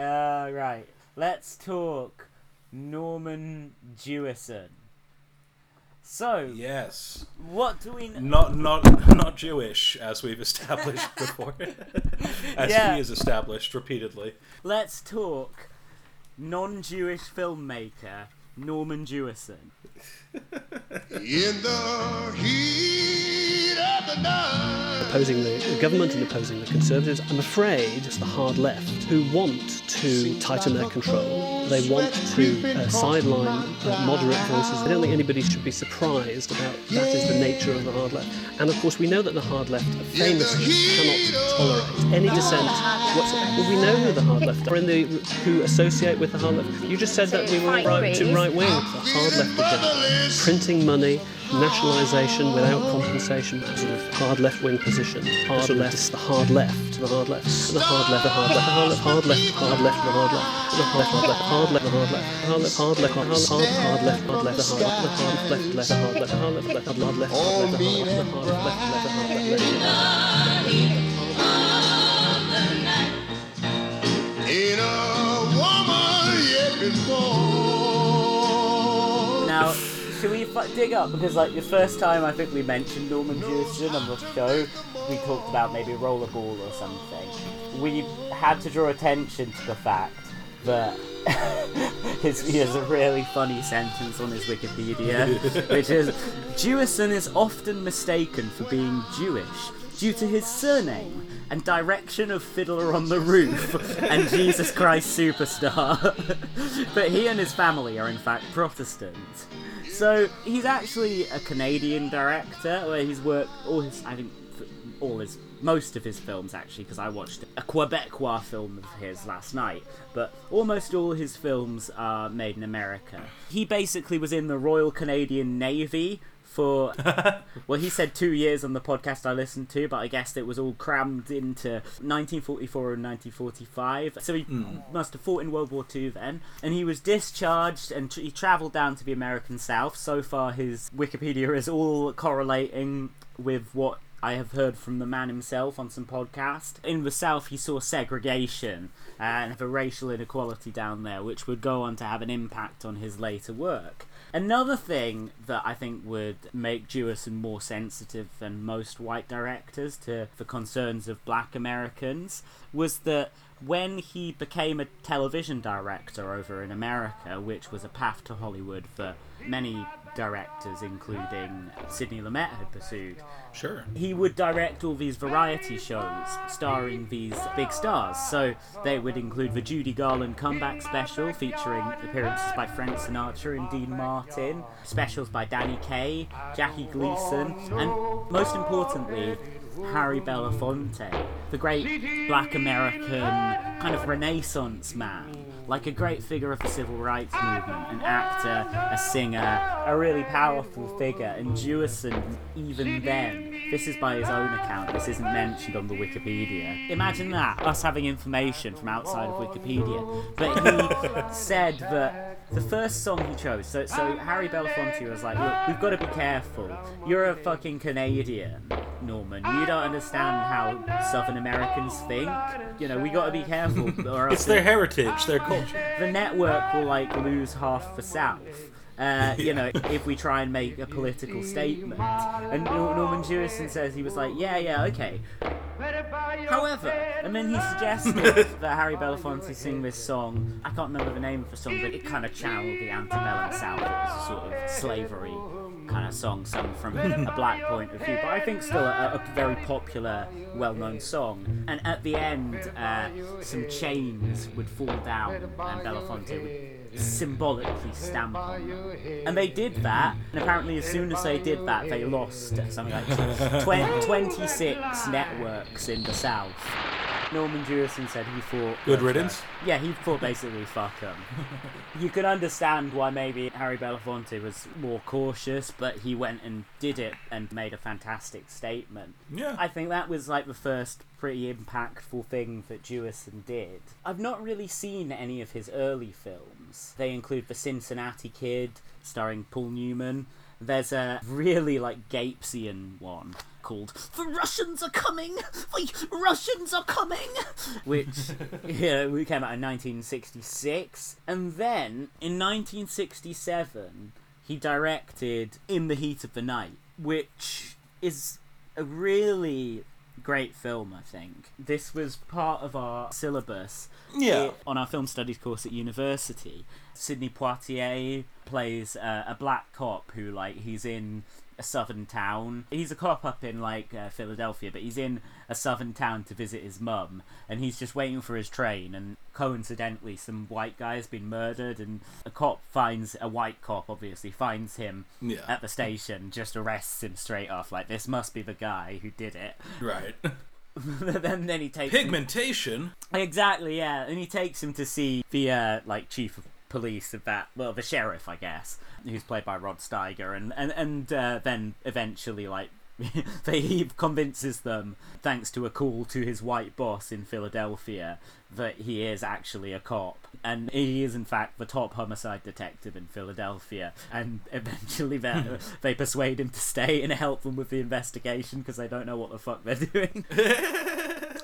Uh, right. Let's talk Norman Jewison. So, Yes. what do we know? Not not not Jewish, as we've established before. as Yeah. he has established repeatedly. Let's talk non-Jewish filmmaker Norman Jewison. In the heat of the night. Opposing the government and opposing the Conservatives. I'm afraid it's the hard left who want to tighten their control. They want to uh, sideline uh, moderate voices. I don't think anybody should be surprised about that is the nature of the hard left. And of course, we know that the hard left famously cannot tolerate any dissent whatsoever. Well, we know who the hard left are in the who associate with the hard left. You just said that we were right to right wing. The hard left agenda, printing money, nationalisation without compensation, sort of hard left wing position. Hard left, the hard left, the hard left, the hard left, the hard left, the hard left, hard left, hard left, the hard left, the hard left, hard left, hard left, hard left, hard left, hard left, hard hard left, hard left, the hard left, the hard left, left, the hard left, the hard left, left, hard left, hard left, the hard left, the hard left, left, the hard left, left. Ain't a woman yet been born. Now, should we dig up because like the first time I think we mentioned Norman Jewison on the show, we talked about maybe rollerball or something. We had to draw attention to the fact his, he has a really funny sentence on his Wikipedia, which is Jewison is often mistaken for being Jewish due to his surname and direction of Fiddler on the Roof and Jesus Christ Superstar. but he and his family are in fact Protestant. So he's actually a Canadian director where he's worked all his, I think, all his, most of his films actually, because I watched a Quebecois film of his last night, but almost all his films are made in America. He basically was in the Royal Canadian Navy for well he said two years on the podcast i listened to but i guess it was all crammed into 1944 and 1945 so he hmm. must have fought in world war ii then. And he was discharged and tr- he travelled down to the american south. So far his wikipedia is all correlating with what I have heard from the man himself on some podcast. In the South, he saw segregation uh, and the racial inequality down there, which would go on to have an impact on his later work. Another thing that I think would make Jewison more sensitive than most white directors to the concerns of black Americans was that when he became a television director over in America, which was a path to Hollywood for many directors, including Sidney Lumet, had pursued, Sure. he would direct all these variety shows starring these big stars. So they would include the Judy Garland comeback special featuring appearances by Frank Sinatra and Dean Martin, specials by Danny Kaye, Jackie Gleason, and most importantly, Harry Belafonte, the great black American kind of renaissance man. Like a great figure of the civil rights movement, an actor, a singer, a really powerful figure. And Jewison, even then, this is by his own account, this isn't mentioned on the Wikipedia. Imagine that, us having information from outside of Wikipedia. But he said that the first song he chose, so, so Harry Belafonte was like, look, we've got to be careful. You're a fucking Canadian, Norman. You don't understand how Southern Americans think. You know, we got to be careful. Or else It's their heritage, their culture. the network will like lose half the South. Uh, you know, if we try and make a political statement. And Norman Jewison says he was like, yeah, yeah, okay. However, and then he suggested that Harry Belafonte sing this song. I can't remember the name of the song, but it kind of channeled the antebellum South. It was a sort of slavery kind of song sung from a black point of view, but I think still a, a very popular, well-known song. And at the end, uh, some chains would fall down, and Belafonte would symbolically stamp on them. And they did that, and apparently, as soon as they did that, they lost something like twen- 26 networks in the South. Norman Jewison said he thought. Good that, uh, riddance. yeah, he thought basically fuck him. you can understand why maybe Harry Belafonte was more cautious, but he went and did it and made a fantastic statement. Yeah. I think that was like the first pretty impactful thing that Jewison did. I've not really seen any of his early films. They include The Cincinnati Kid, starring Paul Newman. There's a really like Gapesian one called "The Russians Are Coming." The Russians are coming, which yeah, we came out in 1966, and then in 1967 he directed "In the Heat of the Night," which is a really great film. I think this was part of our syllabus Yeah. on our film studies course at university. Sidney Poitier plays uh, a black cop who, like, he's in a southern town. He's a cop up in like uh, Philadelphia, but he's in a southern town to visit his mum, and he's just waiting for his train. And coincidentally, some white guy has been murdered, and a cop finds a white cop, obviously finds him Yeah. at the station, just arrests him straight off. Like this must be the guy who did it. Right. then then he takes him- Pigmentation. Exactly, yeah. And he takes him to see the uh, like chief of police of that, well, the sheriff, I guess, who's played by Rod Steiger, and and and uh, then eventually like. they, he convinces them, thanks to a call to his white boss in Philadelphia, that he is actually a cop. And he is, in fact, the top homicide detective in Philadelphia. And eventually they, they persuade him to stay and help them with the investigation because they don't know what the fuck they're doing.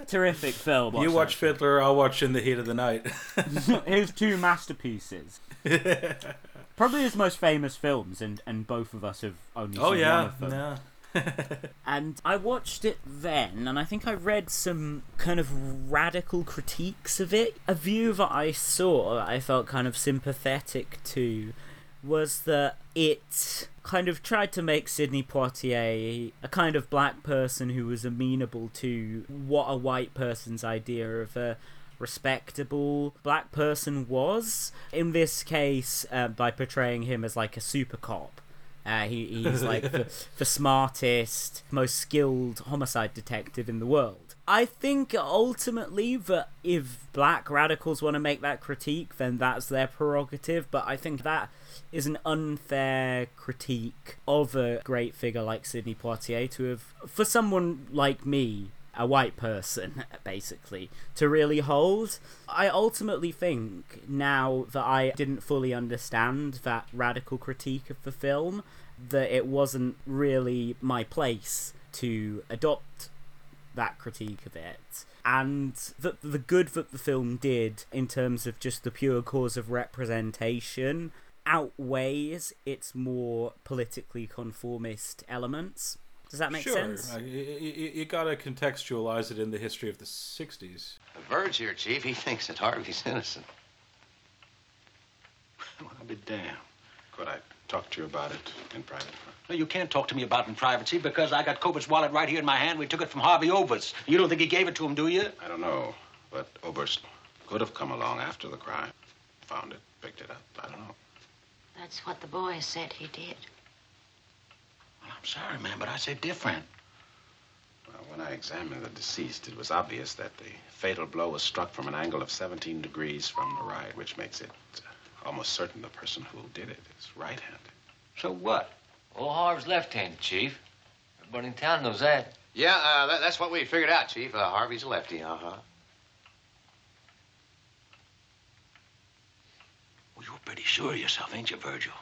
Terrific film. you watch Fiddler, I'll watch In the Heat of the Night. his two masterpieces. Probably his most famous films, and, and both of us have only oh seen yeah. one of them. Yeah. And I watched it then, and I think I read some kind of radical critiques of it. A view that I saw that I felt kind of sympathetic to was that it kind of tried to make Sidney Poitier a kind of black person who was amenable to what a white person's idea of a respectable black person was. In this case, uh, by portraying him as like a super cop. Uh, he, he's like the, the smartest, most skilled homicide detective in the world. I think ultimately that if black radicals want to make that critique, then that's their prerogative. But I think that is an unfair critique of a great figure like Sidney Poitier to have, for someone like me, a white person, basically, to really hold. I ultimately think now that I didn't fully understand that radical critique of the film, that it wasn't really my place to adopt that critique of it. And that the good that the film did in terms of just the pure cause of representation outweighs its more politically conformist elements. Does that make sure. sense? Uh, you, you, you gotta contextualize it in the history of the '60s. The Verge here, Chief, he thinks that Harvey's innocent. Well, I'll be damned. Could I talk to you about it in private? No, you can't talk to me about it in privacy because I got Colbert's wallet right here in my hand. We took it from Harvey Oberst. You don't think he gave it to him, do you? I don't know, but Oberst could have come along after the crime, found it, picked it up. I don't know. That's what the boy said he did. Well, I'm sorry, man, but I say different. Well, when I examined the deceased, it was obvious that the fatal blow was struck from an angle of 17 degrees from the right, which makes it uh, almost certain the person who did it is right-handed. So what? Old Harv's left-handed, Chief. Everybody in town knows that. Yeah, uh, that, that's what we figured out, Chief. Uh, Harvey's a lefty, uh-huh. Well, you're pretty sure of yourself, ain't you, Virgil?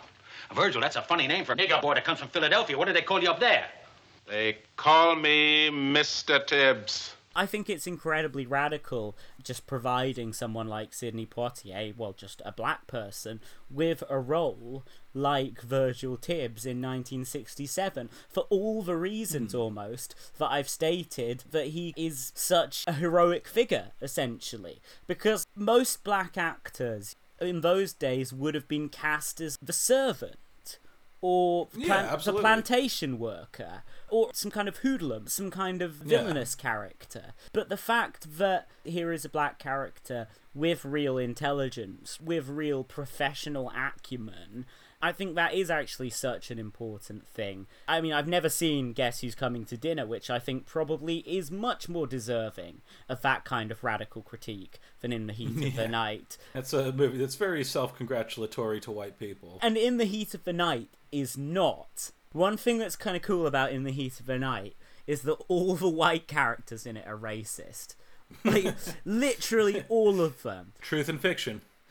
Virgil, that's a funny name for a nigger boy that comes from Philadelphia. What do they call you up there? They call me Mr. Tibbs. I think it's incredibly radical just providing someone like Sidney Poitier, well, just a black person, with a role like Virgil Tibbs in 1967 for all the reasons hmm. almost that I've stated that he is such a heroic figure, essentially. Because most black actors in those days would have been cast as the servant or the, Yeah, the plantation worker or some kind of hoodlum, some kind of Yeah. villainous character. But the fact that here is a black character with real intelligence, with real professional acumen, I think that is actually such an important thing. I mean, I've never seen Guess Who's Coming to Dinner, which I think probably is much more deserving of that kind of radical critique than In the Heat of the Night. That's a movie that's very self-congratulatory to white people. And In the Heat of the Night is not. One thing that's kind of cool about In the Heat of the Night is that all the white characters in it are racist. Like, literally all of them. Truth and fiction.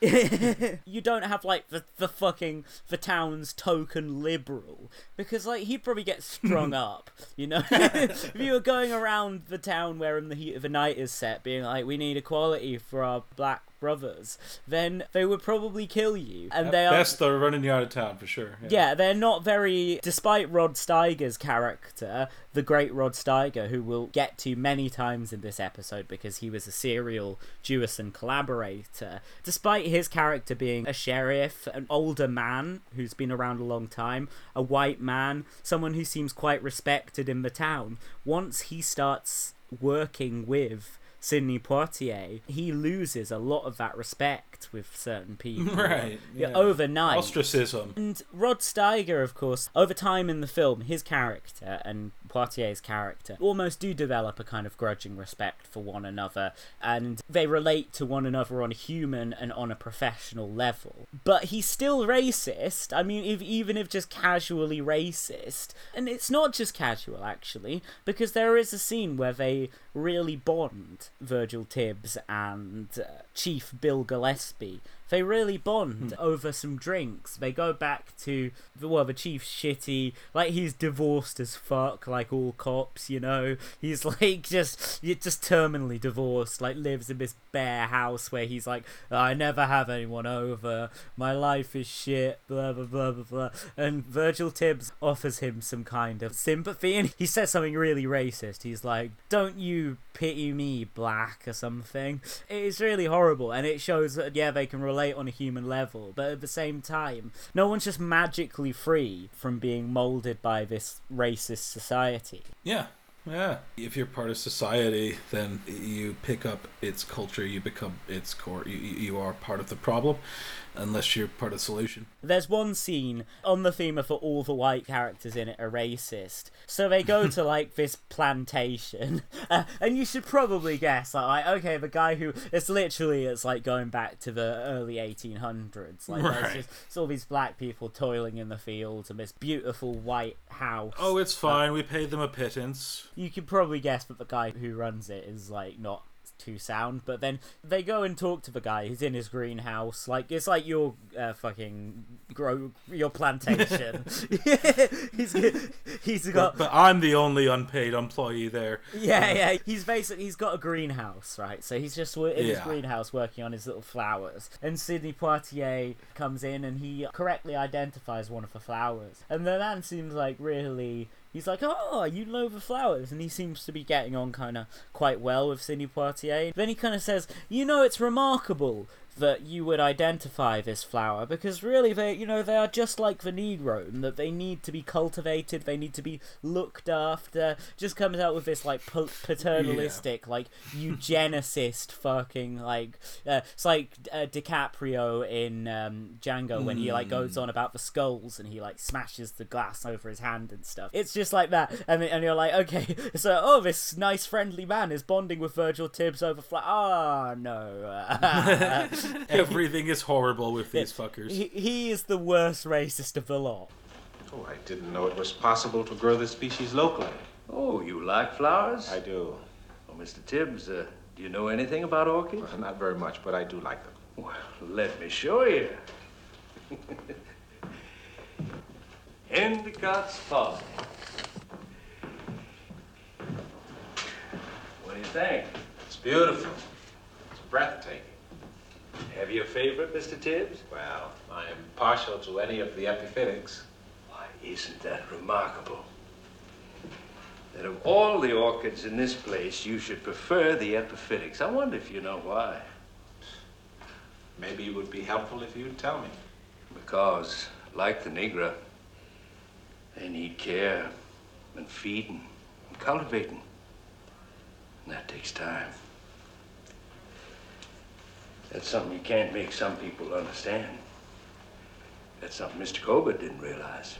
you don't have like the, the fucking the town's token liberal because like he'd probably get strung up you know if you were going around the town wearing the heat of the night is set being like we need equality for our black brothers then they would probably kill you and At they are best, they're running you out of town for sure. yeah, they're not very. Despite Rod Steiger's character, the great Rod Steiger, who we'll get to many times in this episode because he was a serial Jewison collaborator, despite his character being a sheriff, an older man who's been around a long time, a white man, someone who seems quite respected in the town, once he starts working with Sidney Poitier, he loses a lot of that respect with certain people. Right, Yeah, overnight. Ostracism. And Rod Steiger, of course, over time in the film, his character and Poitier's character almost do develop a kind of grudging respect for one another, and they relate to one another on a human and on a professional level. But he's still racist. I mean, if, even if just casually racist. And it's not just casual, actually, because there is a scene where they really bond, Virgil Tibbs and uh, Chief Bill Gillespie. They really bond hmm. over some drinks. They go back to the well, the chief's shitty, like he's divorced as fuck, like all cops, you know. He's like just, just terminally divorced, like lives in this bare house where he's like, I never have anyone over. My life is shit. Blah blah blah blah blah. And Virgil Tibbs offers him some kind of sympathy, and he says something really racist. He's like, "Don't you pity me, black?" or something. It is really horrible, and it shows that yeah, they can relate on a human level, but at the same time, no one's just magically free from being molded by this racist society. Yeah, yeah. If you're part of society, then you pick up its culture. You become its core. You you are part of the problem, unless you're part of the solution. There's one scene on the theme of all the white characters in it are racist. So they go to like this plantation, uh, and you should probably guess like, okay, the guy who it's literally it's like going back to the early 1800s. Like Right. there's just it's all these black people toiling in the fields and this beautiful white house. Oh, it's fine. we paid them a pittance. You can probably guess that the guy who runs it is like not too sound, but then they go and talk to the guy who's in his greenhouse. Like it's like your uh, fucking grow your plantation. he's he's got But I'm the only unpaid employee there. yeah, yeah. He's basically he's got a greenhouse, right? So he's just in his greenhouse working on his little flowers. And Sidney Poitier comes in and he correctly identifies one of the flowers. And the man seems like really. He's like, oh, you know the flowers, and he seems to be getting on kind of quite well with Sidney Poitier. Then he kind of says, you know, it's remarkable that you would identify this flower because really they you know they are just like the negro in that they need to be cultivated they need to be looked after. Just comes out with this like pa- paternalistic like eugenicist fucking like uh, it's like uh, DiCaprio in um, Django when he like goes on about the skulls and he like smashes the glass over his hand and stuff. It's just like that. And, and you're like okay so oh this nice friendly man is bonding with Virgil Tibbs over fla- ah no Everything is horrible with these fuckers. He, he is the worst racist of the lot. Oh, I didn't know it was possible to grow this species locally. Oh, you like flowers? I do. Well, Mr. Tibbs, uh, do you know anything about orchids? Well, not very much, but I do like them. Well, let me show you. Endicott's Folly. What do you think? It's beautiful. It's breathtaking. Have you a favorite, Mr. Tibbs? Well, I am partial to any of the epiphytics. Why, isn't that remarkable? That of all the orchids in this place, you should prefer the epiphytics. I wonder if you know why. Maybe it would be helpful if you'd tell me. Because, like the Negra, they need care and feeding and cultivating. And that takes time. That's something you can't make some people understand. That's something Mr. Colbert didn't realize.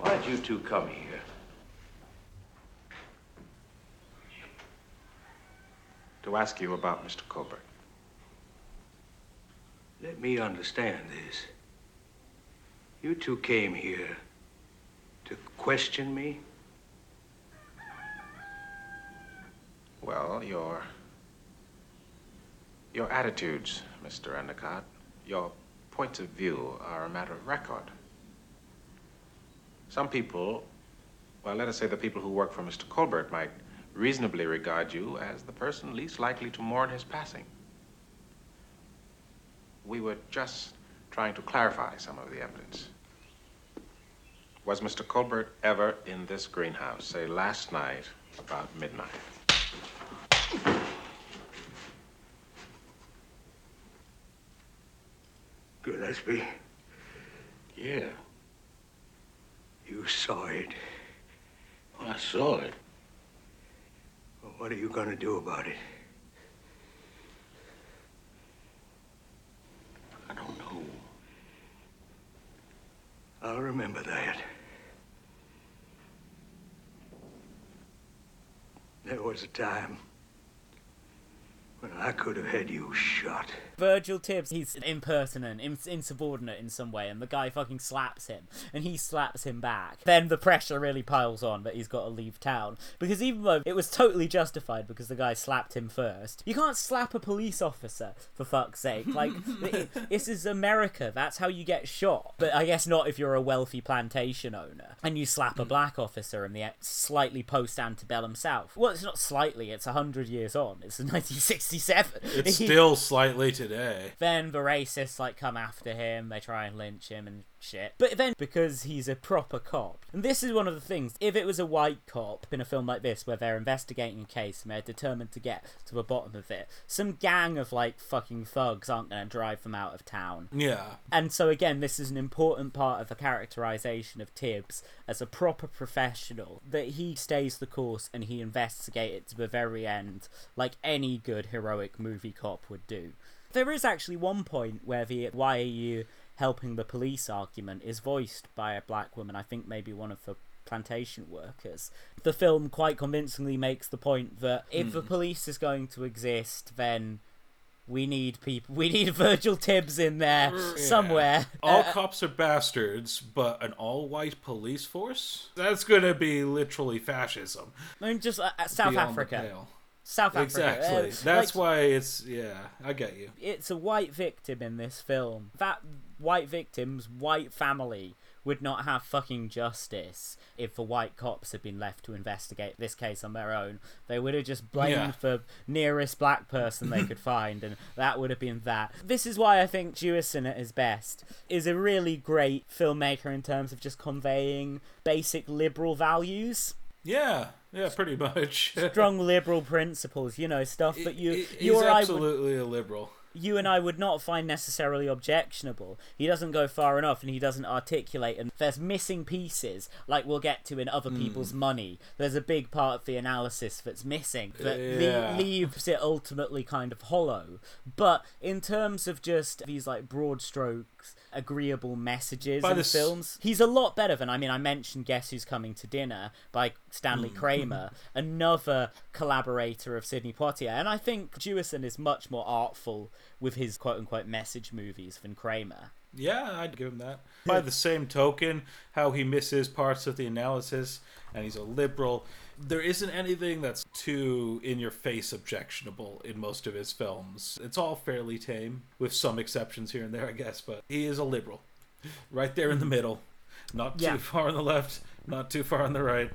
Why did you two come here? To ask you about Mr. Colbert. Let me understand this. You two came here to question me? Well, you're Your attitudes, Mr. Endicott, your points of view are a matter of record. Some people, well, let us say the people who work for Mr. Colbert might reasonably regard you as the person least likely to mourn his passing. We were just trying to clarify some of the evidence. Was Mr. Colbert ever in this greenhouse, say last night about midnight? Gillespie. Yeah. You saw it. I saw it. Well, what are you going to do about it? I don't know. I'll remember that. There was a time when I could have had you shot. Virgil Tibbs, he's impertinent, ins- insubordinate in some way, and the guy fucking slaps him, and he slaps him back. Then the pressure really piles on that he's got to leave town. Because even though it was totally justified because the guy slapped him first, you can't slap a police officer, for fuck's sake. Like, it- this is America, that's how you get shot. But I guess not if you're a wealthy plantation owner, and you slap a mm. black officer in the slightly post antebellum South. Well, it's not slightly, it's 100 years on, it's 1967. It's still slightly today. Then the racists like come after him, they try and lynch him and shit. But then because he's a proper cop, and this is one of the things, if it was a white cop in a film like this where they're investigating a case and they're determined to get to the bottom of it, some gang of like fucking thugs aren't gonna drive them out of town. Yeah. And so again, this is an important part of the characterization of Tibbs as a proper professional, that he stays the course and he investigates it to the very end, like any good heroic movie cop would do. There is actually one point where the why are you helping the police argument is voiced by a black woman, I think maybe one of the plantation workers. The film quite convincingly makes the point that if the Hmm. police is going to exist, then we need people. We need Virgil Tibbs in there somewhere. All Uh, cops are bastards, but an all-white police force? That's gonna be literally fascism. I mean, just uh, uh, South Beyond the Africa. South Africa. Exactly. Uh, That's like, why it's yeah. I get you. it's a white victim in this film. That white victim's white family would not have fucking justice if the white cops had been left to investigate this case on their own. They would have just blamed Yeah. the nearest black person they could find, and that would have been that. This is why I think Jewison at his best is a really great filmmaker in terms of just conveying basic liberal values. Yeah, yeah, pretty much. Strong liberal principles, you know, stuff that you He- you He's or I would absolutely a liberal. you and I would not find necessarily objectionable. He doesn't go far enough and he doesn't articulate and there's missing pieces like we'll get to in other hmm. people's money. There's a big part of the analysis that's missing that le- leaves it ultimately kind of hollow. But in terms of just these like broad strokes agreeable messages By in films he's a lot better than I mean I mentioned Guess Who's Coming to Dinner by Stanley Hmm. Kramer another collaborator of Sidney Poitier and I think Jewison is much more artful with his quote unquote message movies than Kramer Yeah, I'd give him that. By the same token, how he misses parts of the analysis, and he's a liberal. There isn't anything that's too in your face objectionable in most of his films. It's all fairly tame, with some exceptions here and there, I guess, but he is a liberal. Right there in the middle. Not too Yeah. far on the left, not too far on the right.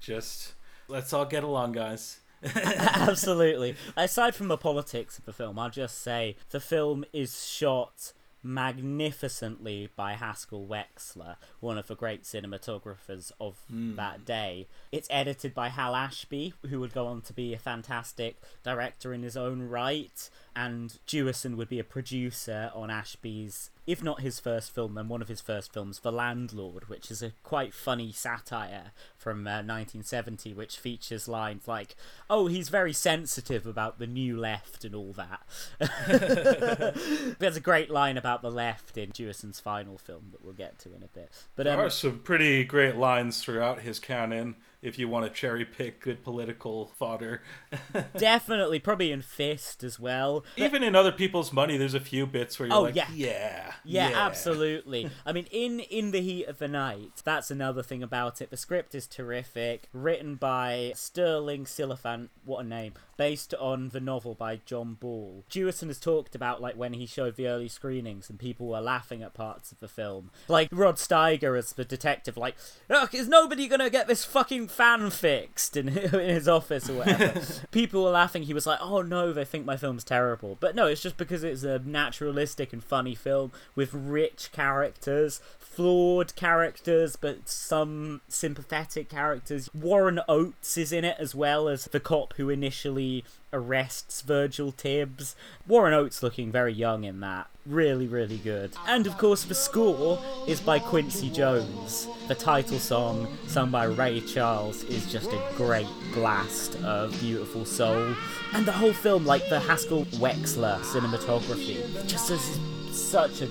Just let's all get along, guys. Absolutely. Aside from the politics of the film, I'll just say the film is shot magnificently by Haskell Wexler, one of the great cinematographers of hmm. that day. It's edited by Hal Ashby, who would go on to be a fantastic director in his own right, and Jewison would be a producer on Ashby's, if not his first film, then one of his first films, The Landlord, which is a quite funny satire from uh, 1970, which features lines like, "Oh, he's very sensitive about the new left and all that." There's a great line about the left in Jewison's final film that we'll get to in a bit. But There um, are some pretty great lines throughout his canon if you want to cherry pick good political fodder. definitely, probably in Fist as well. Even in other people's money, there's a few bits where you're Oh, like, yeah. yeah, Yeah, absolutely. I mean, in in the heat of the night, that's another thing about it. The script is terrific, written by Stirling Silliphant. What a name! Based on the novel by John Ball. Jewison has talked about like when he showed the early screenings and people were laughing at parts of the film. Like Rod Steiger as the detective, like, look, is nobody gonna get this fucking fan fixed in, in his office or whatever? people were laughing. He was like, oh no, they think my film's terrible. But no, it's just because it's a naturalistic and funny film with rich characters, flawed characters, but some sympathetic characters. Warren Oates is in it as well as the cop who initially arrests Virgil Tibbs. Warren Oates looking very young in that. Really, really good. And of course, the score is by Quincy Jones. The title song, sung by Ray Charles, is just a great blast of beautiful soul. And the whole film, like the Haskell Wexler cinematography, just is such a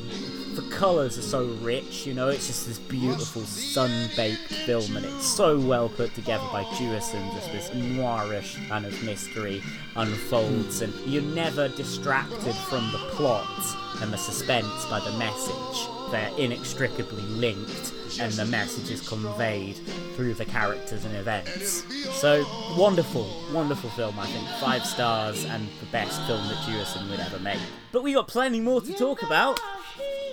the colours are so rich, you know, it's just this beautiful sun-baked film and it's so well put together by Jewison, just this noirish kind of mystery unfolds and you're never distracted from the plot and the suspense by the message. They're inextricably linked and the message is conveyed through the characters and events. So, wonderful, wonderful film, I think. Five stars and the best film that Jewison would ever make. But we got plenty more to talk about.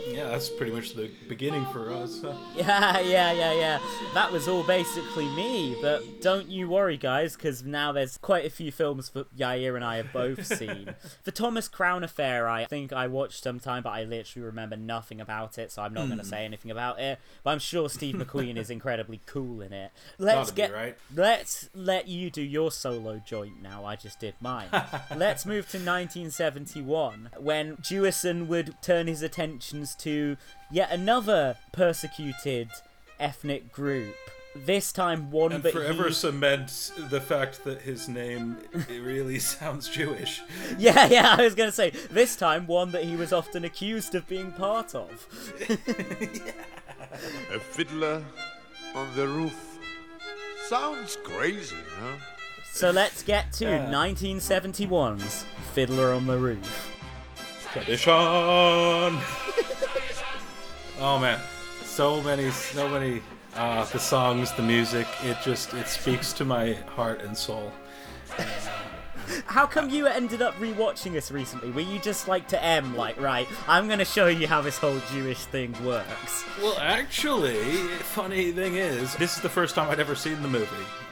Yeah, that's pretty much the beginning for us. huh? Yeah, yeah, yeah, yeah. That was all basically me, but don't you worry, guys, because now there's quite a few films that Yair and I have both seen. the Thomas Crown Affair, I think I watched sometime, but I literally remember nothing about it, so I'm not going to hmm. say anything about it. But I'm sure Steve McQueen is incredibly cool in it. Let's Gotta be, get right? let's let you do your solo joint now. I just did mine. let's move to 1971 when Jewison would turn his attentions to yet another persecuted ethnic group. This time one And that forever he... cement the fact that his name it really sounds Jewish. Yeah, yeah, I was gonna say this time one that he was often accused of being part of. A fiddler on the roof. Sounds crazy, huh? So let's get to Yeah. 1971's Fiddler on the Roof. Tradition. Oh man, so many, so many. Uh, the songs, the music, it just it speaks to my heart and soul. How come you ended up rewatching this recently? Were you just like to M, like, right, I'm gonna show you how this whole Jewish thing works? Well, actually, funny thing is, this is the first time I'd ever seen the movie.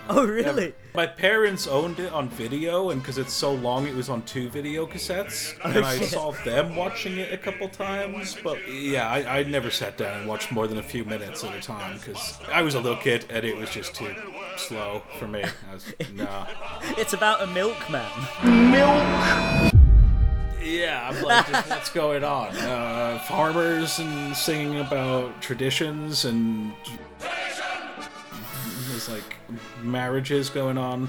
Oh, really? Ever. My parents owned it on video, and because it's so long, it was on two video cassettes. Oh, and I shit. saw them watching it a couple times, but yeah, I, I never sat down and watched more than a few minutes at a time because I was a little kid and it was just too slow for me. I was, nah. It's about a milkman. Milk! Yeah, I'm like, just, what's going on? Uh, farmers and singing about traditions and there's like marriages going on.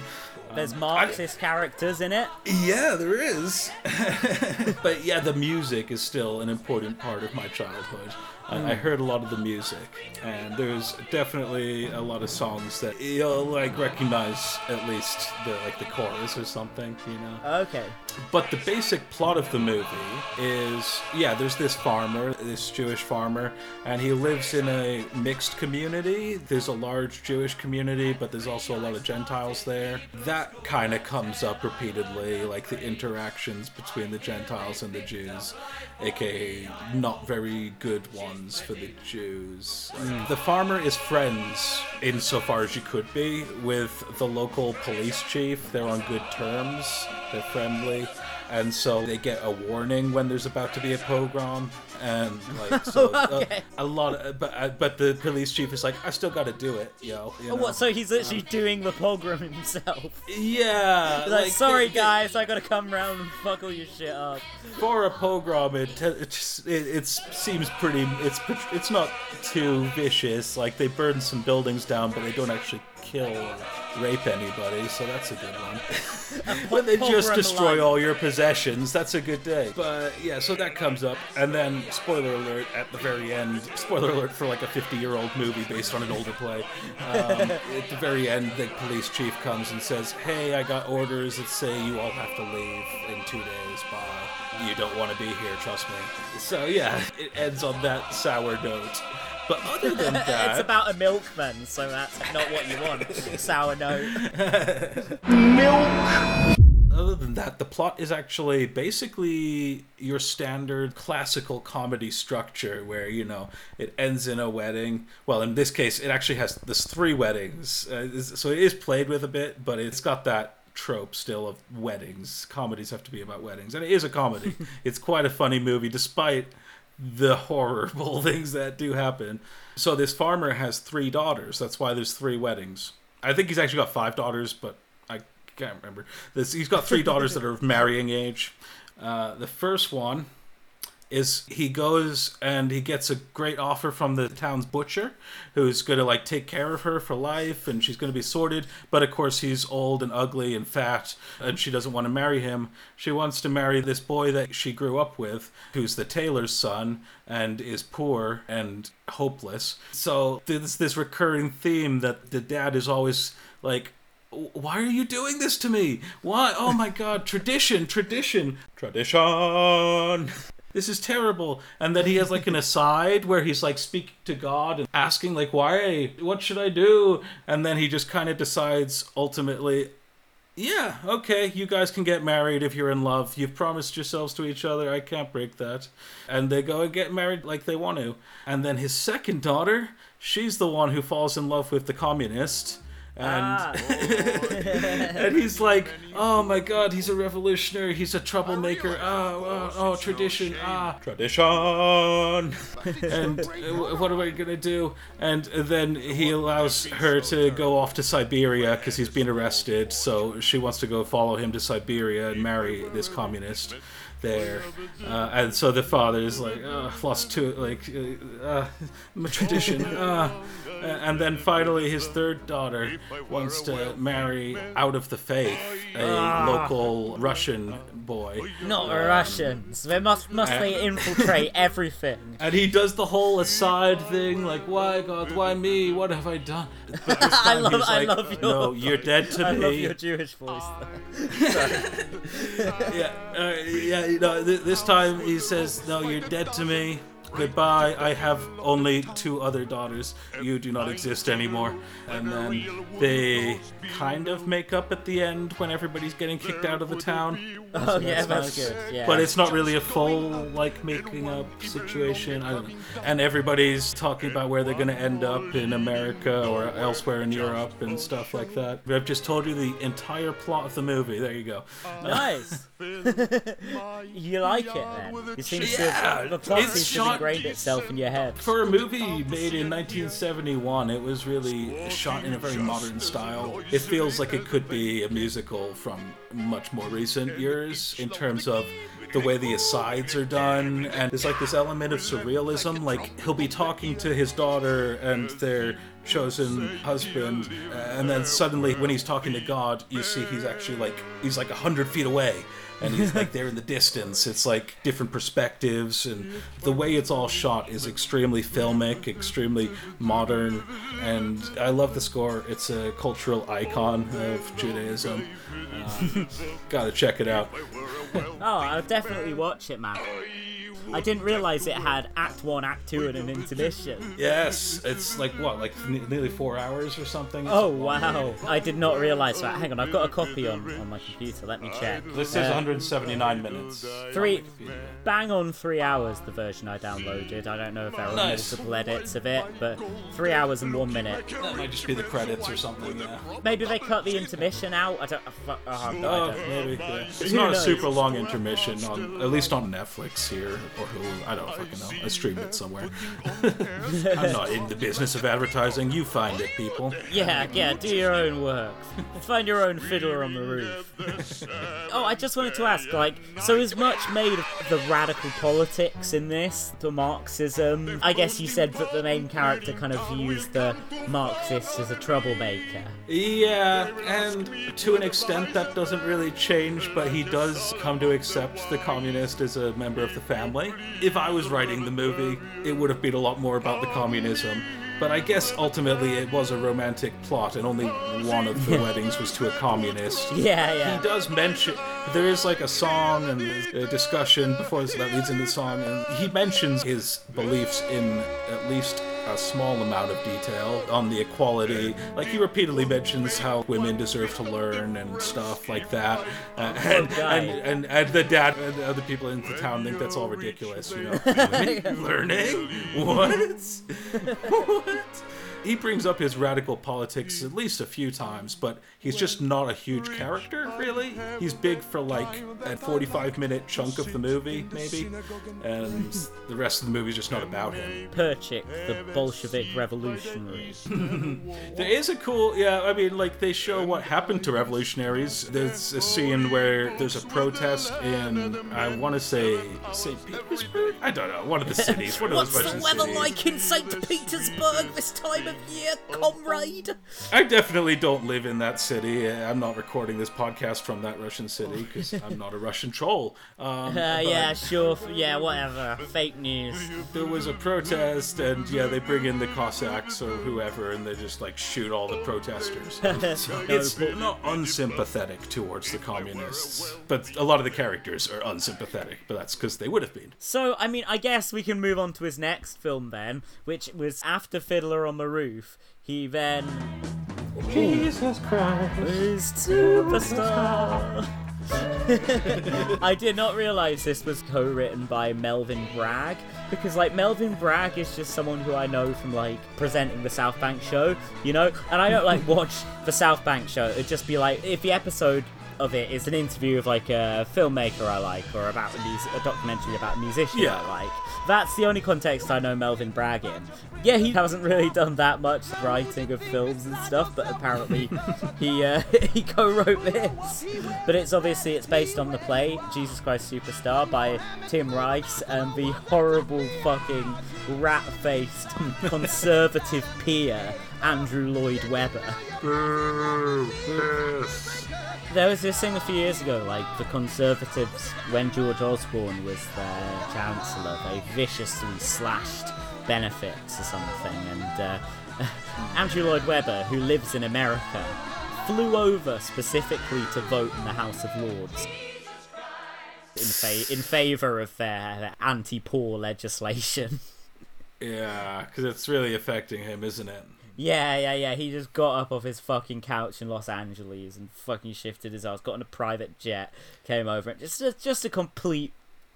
There's Um, Marxist characters in it. Yeah, there is. but yeah, the music is still an important part of my childhood. I, I heard a lot of the music, and there's definitely a lot of songs that you'll like recognize at least the like the chorus or something, you know. Okay. But the basic plot of the movie is yeah, there's this farmer, this Jewish farmer, and he lives in a mixed community. There's a large Jewish community, but there's also a lot of Gentiles there. That kind of comes up repeatedly, like the interactions between the Gentiles and the Jews, aka not very good ones for the Jews. Mm. The farmer is friends, insofar as you could be, with the local police chief. They're on good terms, they're friendly, and so they get a warning when there's about to be a pogrom. And like, so uh, Okay. a, a lot of, but, uh, but the police chief is like, I still got to do it, yo. You Oh, know? what? So he's um, actually doing the pogrom himself. Yeah. Like, like, sorry they- guys, I gotta come round and fuck all your shit up. for a pogrom, it te- it, just, it it seems pretty. It's it's not too vicious. Like they burn some buildings down, but they don't actually kill rape anybody. So that's a good one. when they just destroy all your possessions, that's a good day. But yeah, so that comes up, and then spoiler alert at the very end. Spoiler alert for like a 50 year old movie based on an older play. Um, at the very end, the police chief comes and says, "Hey, I got orders that say you all have to leave in two days. Bye. You don't want to be here. Trust me." So yeah, it ends on that sour note. But other than that, it's about a milkman, so that's not what you want. Sour note. Milk. Other than that the plot is actually basically your standard classical comedy structure where you know it ends in a wedding well in this case it actually has this three weddings uh, so it is played with a bit but it's got that trope still of weddings comedies have to be about weddings and it is a comedy it's quite a funny movie despite the horrible things that do happen. So this farmer has three daughters. That's why there's three weddings. I think he's actually got five daughters but i can't remember. This he's got three daughters that are of marrying age. Uh, the first one is he goes and he gets a great offer from the town's butcher who's going to like take care of her for life and she's going to be sorted but of course he's old and ugly and fat and she doesn't want to marry him she wants to marry this boy that she grew up with who's the tailor's son and is poor and hopeless so there's this recurring theme that the dad is always like why are you doing this to me? Why? Oh my god, tradition, tradition, tradition. This is terrible. And then he has like an aside where he's like speaking to God and asking like, why? What should I do? And then he just kind of decides ultimately, yeah, okay, you guys can get married if you're in love. You've promised yourselves to each other. I can't break that. And they go and get married like they want to. And then his second daughter, she's the one who falls in love with the communist. And Ah. and he's like, oh my god, he's a revolutionary, he's a troublemaker. Oh, oh, oh tradition, ah, tradition. and uh, what am I gonna do? And then he allows her to go off to Siberia because he's been arrested. So she wants to go follow him to Siberia and marry this communist there. Uh, and so the father is like, oh, lost to it, like, uh, uh, my tradition. Uh. And then finally, his third daughter wants to marry out of the faith a Ah. local Russian boy. Not Um, Russians. They must must they infiltrate everything. And he does the whole aside thing, like, "Why God? Why me? What have I done?" I love I like, love your No, you're dead to I me. love your Jewish voice. Sorry. yeah, uh, yeah. You know, th- this time he says, "No, you're dead to me. Goodbye. I have only two other daughters. You do not exist anymore." And then they kind of make up at the end when everybody's getting kicked out of the town. Oh, yeah, that's good, yeah. But it's not really a full like making up situation. I don't know. And everybody's talking about where they're going to end up in America or elsewhere in Europe and stuff like that. I've just told you the entire plot of the movie. There you go. Nice. you like it then? It seems Yeah, to the plot it's seems shot- have ingrained itself in your head. For a movie made in 1971, it was really shot in a very modern style. It feels like it could be a musical from much more recent years in terms of the way the asides are done and there's like this element of surrealism like he'll be talking to his daughter and their chosen husband and then suddenly when he's talking to god you see he's actually like he's like a hundred feet away and he's like there in the distance. It's like different perspectives, and the way it's all shot is extremely filmic, extremely modern, and I love the score. It's a cultural icon of Judaism. Uh, gotta check it out. Oh, I'll definitely watch it, man. I didn't realize it had Act One, Act Two, and an intermission. Yes, it's like what, like n- nearly four hours or something. Oh wow! I did not realize that. Hang on, I've got a copy on on my computer. Let me check. This is Uh, 179 minutes. Three, bang on three hours. The version I downloaded. I don't know if there are Nice. multiple edits of it, but three hours and one minute. That might just be the credits or something. Yeah. Maybe they cut the intermission out. I don't. Uh, fu- I maybe. Yeah. It's not a super long intermission on, at least on Netflix here or Hulu. I don't fucking know. I streamed it somewhere. I'm not in the business of advertising. You find it, people. Yeah, yeah, do your own work. Find your own fiddler on the roof. oh, I just wanted to ask, like, so is much made of the radical politics in this, the Marxism? I guess you said that the main character kind of views the Marxist as a troublemaker. Yeah, and to an extent that doesn't really change, but he does come to accept the communist as a member of the family. If I was writing the movie, it would have been a lot more about the communism. But I guess ultimately it was a romantic plot, and only one of the weddings was to a communist. Yeah, yeah. He does mention there is like a song and a discussion before this that leads into the song, and he mentions his beliefs in at least a small amount of detail on the equality. Like he repeatedly mentions how women deserve to learn and stuff like that, uh, and, and, and and the dad and the other people in the town think that's all ridiculous. You know, women learning what? what? He brings up his radical politics at least a few times, but he's just not a huge character, really. He's big for like a 45 minute chunk of the movie, maybe, and the rest of the movie's just not about him. Perchik, the Bolshevik revolutionary. There is a cool, yeah, I mean, like, they show what happened to revolutionaries. There's a scene where there's a protest in, I want to say, St. Petersburg? I don't know, one of the cities. One of those Russian cities. in St. Petersburg this time of year, comrade? I definitely don't live in that city. I'm not recording this podcast from that Russian city because I'm not a Russian troll. Um, Uh, yeah, sure. Yeah, whatever. Fake news. There was a protest, and yeah, they bring in the Cossacks or whoever, and they just like shoot all the protesters. It's not unsympathetic towards the communists, but a lot of the characters are unsympathetic. But that's because they would have been. So, I mean, I guess we can move on to his next film then, which was after Fiddler on the Roof. He then. Jesus Christ. is superstar. I did not realize this was co-written by Melvin Bragg because like Melvin Bragg is just someone who I know from like presenting the South Bank show, you know, and I don't like watch the South Bank show. It'd just be like if the episode of it is an interview of like a filmmaker I like or about a, mus- a documentary about a musician Yeah. I like. That's the only context I know Melvin Bragg in. Yeah, he hasn't really done that much writing of films and stuff, but apparently he uh, he co-wrote this. But it's obviously it's based on the play Jesus Christ Superstar by Tim Rice and the horrible fucking rat-faced conservative peer Andrew Lloyd Webber. There was this thing a few years ago, like the Conservatives, when George Osborne was their chancellor, they viciously slashed benefits or something, and uh, Andrew Lloyd Webber, who lives in America, flew over specifically to vote in the House of Lords in, fa- in favour of their, their anti-poor legislation. Yeah, because it's really affecting him, isn't it? Yeah, yeah, yeah. He just got up off his fucking couch in Los Angeles and fucking shifted his ass, got on a private jet, came over, and just just a complete,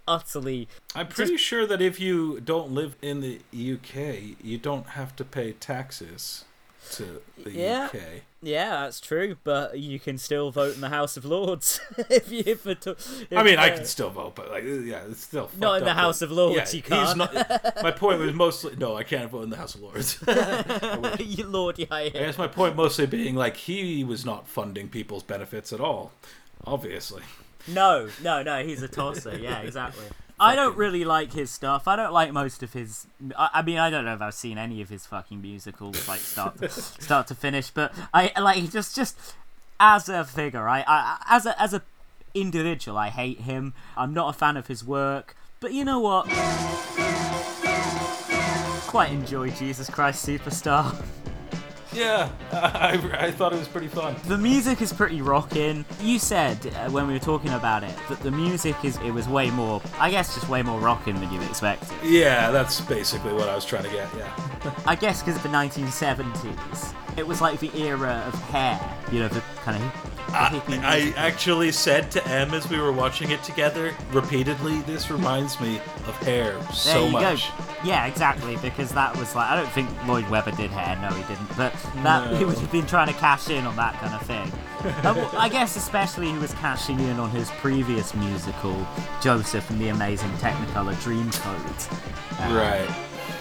utterly. I'm pretty sure that if you don't live in the UK, you don't have to pay taxes to the Yeah. UK. Yeah, that's true, but you can still vote in the House of Lords if you. If if, I mean, I uh, can still vote, but like, yeah, it's still Not in the House of Lords, yeah, you can't. not- my point was mostly no, I can't vote in the House of Lords. you Lord, yeah, I yeah. guess my point mostly being like he was not funding people's benefits at all, obviously. No, no, no. He's a tosser. Yeah, exactly. I don't really like his stuff. I don't like most of his. I, I mean, I don't know if I've seen any of his fucking musicals, like start to, start to finish. But I like just just as a figure. I, I as a as a individual, I hate him. I'm not a fan of his work. But you know what? Quite enjoy Jesus Christ Superstar. Yeah, I, I thought it was pretty fun. The music is pretty rocking. You said uh, when we were talking about it that the music is it was way more, I guess, just way more rocking than you expected. Yeah, that's basically what I was trying to get. Yeah. I guess because of the 1970s, it was like the era of hair. You know, the kind of hippie. I actually said to Em as we were watching it together repeatedly, this reminds me of hair so much. go. Yeah, exactly. Because that was like I don't think Lloyd Webber did hair. No, he didn't. But that he No. would have been trying to cash in on that kind of thing. Uh, I guess especially he was cashing in on his previous musical, Joseph and the Amazing Technicolor Dreamcoat. uh, Right.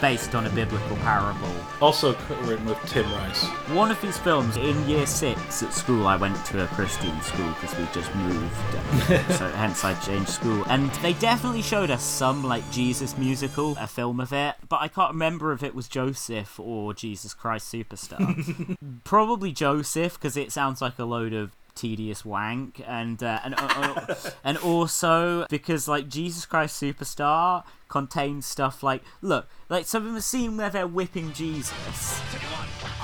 Based on a biblical parable. Also written with Tim Rice. One of his films in year six at school, I went to a Christian school because we just moved, so hence I changed school. And they definitely showed us some like Jesus musical, a film of it, but I can't remember if it was Joseph or Jesus Christ Superstar. Probably Joseph because it sounds like a load of tedious wank and uh, and uh, uh, and also because like Jesus Christ Superstar contains stuff like look like some of the scene where they're whipping Jesus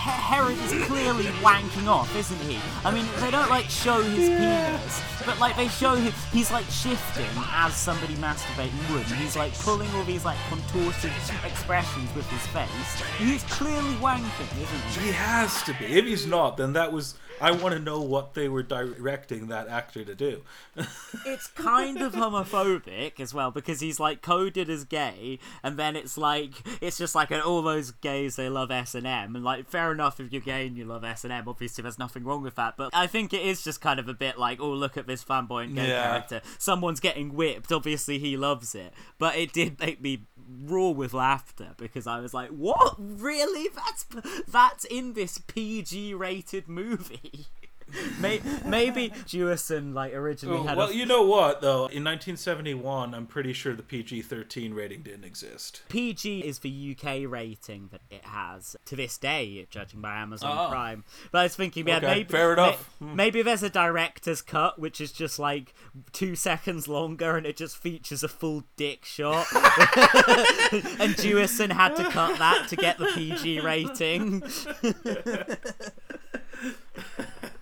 Herod is clearly wanking off, isn't he? I mean, they don't like show his penis, but like they show him, he's like shifting as somebody masturbating would, and he's like pulling all these like contorted expressions with his face. He's clearly wanking, isn't he? He has to be. If he's not, then that was. I want to know what they were directing that actor to do. it's kind of homophobic as well because he's like coded as gay, and then it's like it's just like an, all those gays they love S and M, and like fair enough if you're gay and you love S and M, obviously there's nothing wrong with that. But I think it is just kind of a bit like, oh look at this fanboy and gay Yeah. character. Someone's getting whipped, obviously he loves it, but it did make me raw with laughter because I was like, what really? That's that's in this PG rated movie. May- Maybe Jewison like originally Oh, had well, a you know what though? In 1971, I'm pretty sure the PG-13 rating didn't exist. PG is the UK rating that it has to this day, judging by Amazon Oh. Prime. But I was thinking, yeah, Okay, maybe fair enough. Hmm. maybe there's a director's cut which is just like two seconds longer and it just features a full dick shot, and Jewison had to cut that to get the PG rating.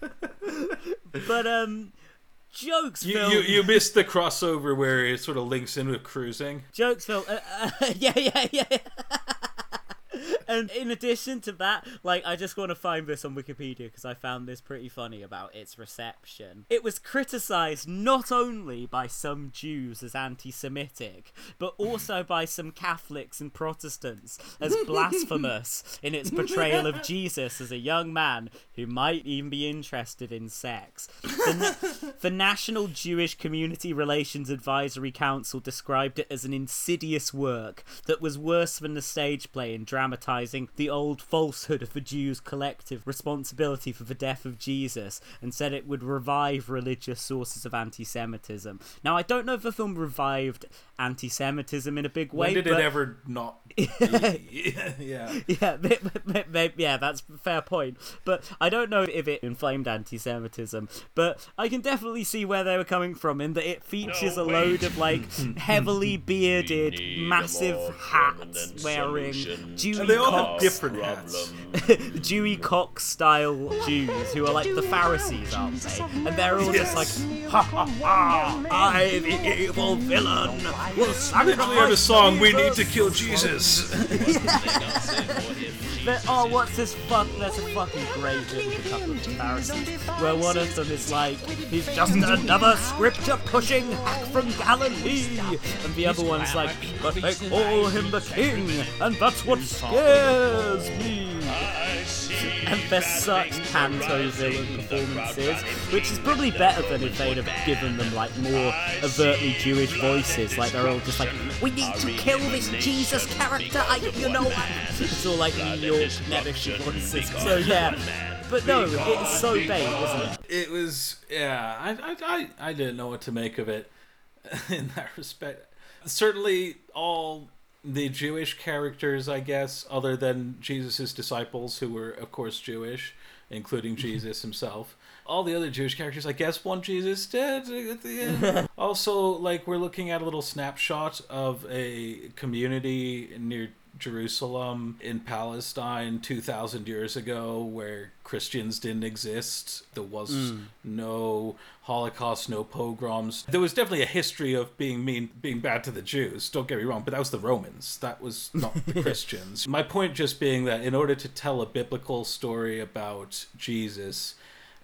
but um, jokes. You, you you missed the crossover where it sort of links in with cruising. Jokes, Phil. Uh, uh, yeah, yeah, yeah. And in addition to that, like, I just want to find this on Wikipedia because I found this pretty funny about its reception. It was criticized not only by some Jews as anti Semitic, but also by some Catholics and Protestants as blasphemous in its portrayal of Jesus as a young man who might even be interested in sex. The, Na- the National Jewish Community Relations Advisory Council described it as an insidious work that was worse than the stage play in dramatizing the old falsehood of the Jews' collective responsibility for the death of Jesus and said it would revive religious sources of anti Semitism. Now, I don't know if the film revived anti Semitism in a big way. When did but... it ever not? yeah. Yeah, yeah, that's a fair point. But I don't know if it inflamed anti-Semitism. But I can definitely see where they were coming from in that it features a load of like heavily bearded, massive hats wearing Jewy And they all have different hats. Jewy Cox style Jews who are like the Pharisees, aren't they? And they're all just like, ha ha ha! I, the evil villain, will Literally sacrifice have a song. We need to kill Jesus. But, oh, what's this fuck? There's a fucking great a couple of Pharisees where one of them is like, he's just another scripture pushing hack from Galilee, and the other one's like, but they call him the king, and that's what scares me. And they're such panto villain performances, which is probably better than if they'd have given them like more overtly Jewish voices. Like they're all just like, "We need to kill this Jesus character." I, you know, it's all like New York nebbish voices. So yeah, but no, it's so bait, isn't it? It was yeah. I I I, I didn't know what to make of it in that respect. Certainly all the Jewish characters, I guess, other than Jesus' disciples, who were of course Jewish, including mm-hmm. Jesus himself. All the other Jewish characters, I guess, want Jesus dead at the end. also, like we're looking at a little snapshot of a community near Jerusalem in Palestine 2,000 years ago where Christians didn't exist. There was Mm. no Holocaust, no pogroms. There was definitely a history of being mean, being bad to the Jews, don't get me wrong, but that was the Romans. That was not the Christians. My point just being that in order to tell a biblical story about Jesus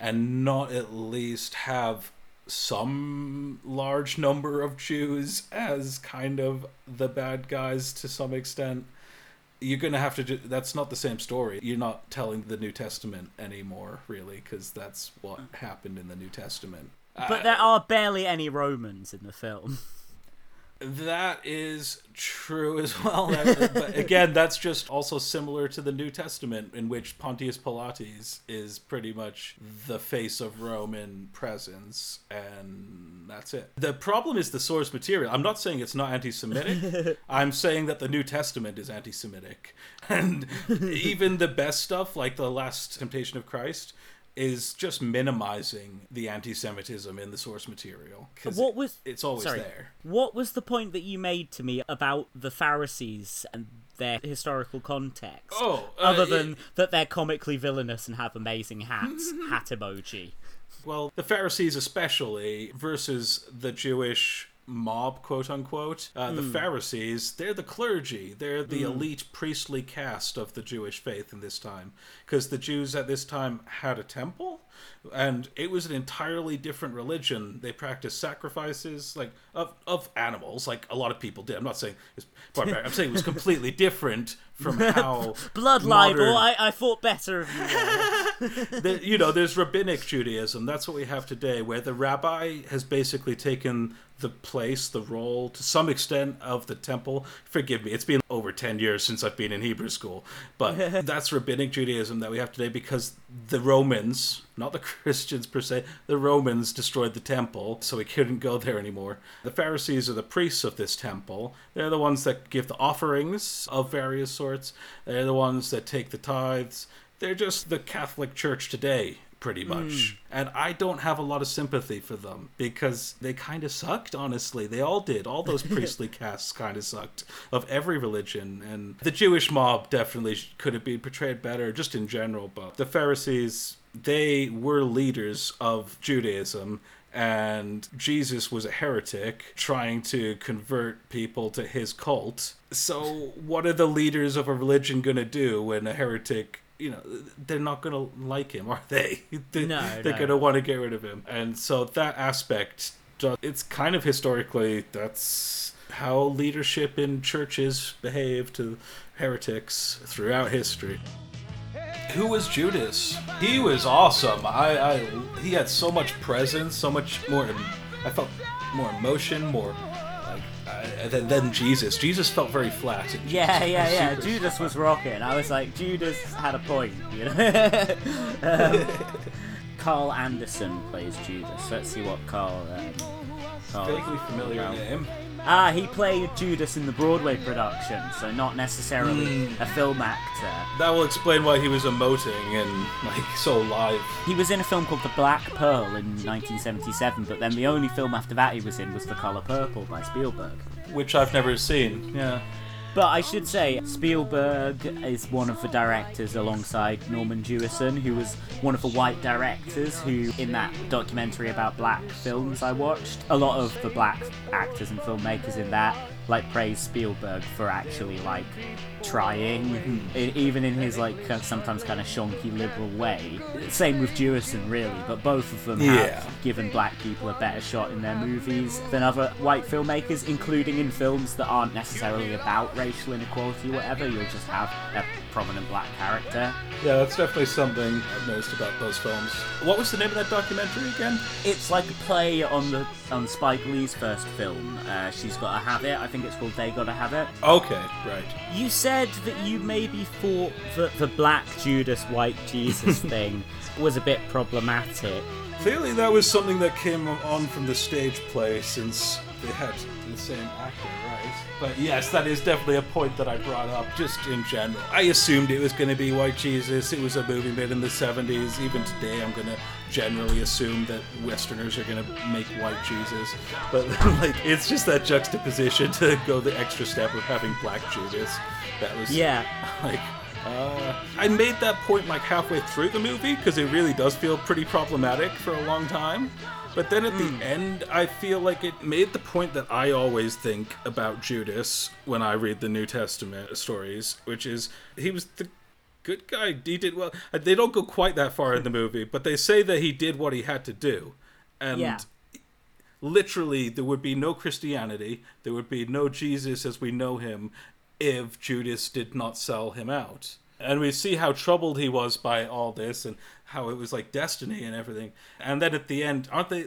and not at least have some large number of Jews as kind of the bad guys to some extent. You're gonna have to. Do, that's not the same story. You're not telling the New Testament anymore, really, because that's what happened in the New Testament. But uh, there are barely any Romans in the film. That is true as well. But again, that's just also similar to the New Testament, in which Pontius Pilates is pretty much the face of Roman presence, and that's it. The problem is the source material. I'm not saying it's not anti Semitic, I'm saying that the New Testament is anti Semitic. And even the best stuff, like The Last Temptation of Christ, is just minimizing the anti Semitism in the source material. What was it's always sorry, there. What was the point that you made to me about the Pharisees and their historical context. Oh, uh, other it- than that they're comically villainous and have amazing hats. hat emoji. Well, the Pharisees, especially, versus the Jewish mob, quote unquote. Uh, The Hmm. Pharisees, they're the clergy. They're the Hmm. elite priestly caste of the Jewish faith in this time. Because the Jews at this time had a temple, and it was an entirely different religion. They practiced sacrifices, like of, of animals, like a lot of people did. I'm not saying it's barbaric. I'm saying it was completely different from how Blood modern- libel. I, I thought better of you. the, you know, there's rabbinic Judaism. That's what we have today, where the rabbi has basically taken the place, the role, to some extent, of the temple. Forgive me, it's been over 10 years since I've been in Hebrew school. But that's rabbinic Judaism that we have today because the Romans, not the Christians per se, the Romans destroyed the temple, so we couldn't go there anymore. The Pharisees are the priests of this temple. They're the ones that give the offerings of various sorts, they're the ones that take the tithes. They're just the Catholic Church today, pretty hmm. much. And I don't have a lot of sympathy for them because they kind of sucked, honestly. They all did. All those priestly castes kind of sucked of every religion. And the Jewish mob definitely could have been portrayed better, just in general. But the Pharisees, they were leaders of Judaism. And Jesus was a heretic trying to convert people to his cult. So, what are the leaders of a religion going to do when a heretic you know they're not gonna like him are they they No, they're no. gonna want to get rid of him and so that aspect it's kind of historically that's how leadership in churches behave to heretics throughout history who was Judas? He was awesome. I, I he had so much presence, so much more. I felt more emotion, more like uh, than Jesus. Jesus felt very flat. Yeah, yeah, yeah. Judas was rocking. I was like, Judas had a point, you know. um, Carl Anderson plays Judas. Let's see what Carl. Um, Carl Vaguely familiar name. Ah, he played Judas in the Broadway production, so not necessarily Hmm. a film actor. That will explain why he was emoting and like so live. He was in a film called The Black Pearl in 1977, but then the only film after that he was in was The Color Purple by Spielberg. Which I've never seen. Yeah. But I should say, Spielberg is one of the directors alongside Norman Jewison, who was one of the white directors who, in that documentary about black films I watched, a lot of the black actors and filmmakers in that, like, praise Spielberg for actually, like, trying, even in his, like, uh, sometimes kind of shonky liberal way. Same with Jewison, really, but both of them Yeah. have given black people a better shot in their movies than other white filmmakers, including in films that aren't necessarily about racial inequality or whatever. You'll just have a prominent black character. Yeah, that's definitely something I've noticed about those films. What was the name of that documentary again? It's like a play on the on Spike Lee's first film. Uh, She's Gotta Have It. I think it's called They Gotta Have It. Okay, right. You said that you maybe thought that the black Judas, white Jesus thing was a bit problematic. Clearly, that was something that came on from the stage play since they had the same actor, right? But yes, that is definitely a point that I brought up just in general. I assumed it was going to be White Jesus. It was a movie made in the 70s. Even today, I'm going to generally assume that Westerners are going to make White Jesus. But like, it's just that juxtaposition to go the extra step of having Black Judas. That was Yeah. like uh, I made that point like halfway through the movie because it really does feel pretty problematic for a long time. But then at the end, I feel like it made the point that I always think about Judas when I read the New Testament stories, which is he was the good guy. He did well. Uh, They don't go quite that far in the movie, but they say that he did what he had to do. And Yeah. literally there would be no Christianity, there would be no Jesus as we know him if Judas did not sell him out. And we see how troubled he was by all this and how it was like destiny and everything. And then at the end, aren't they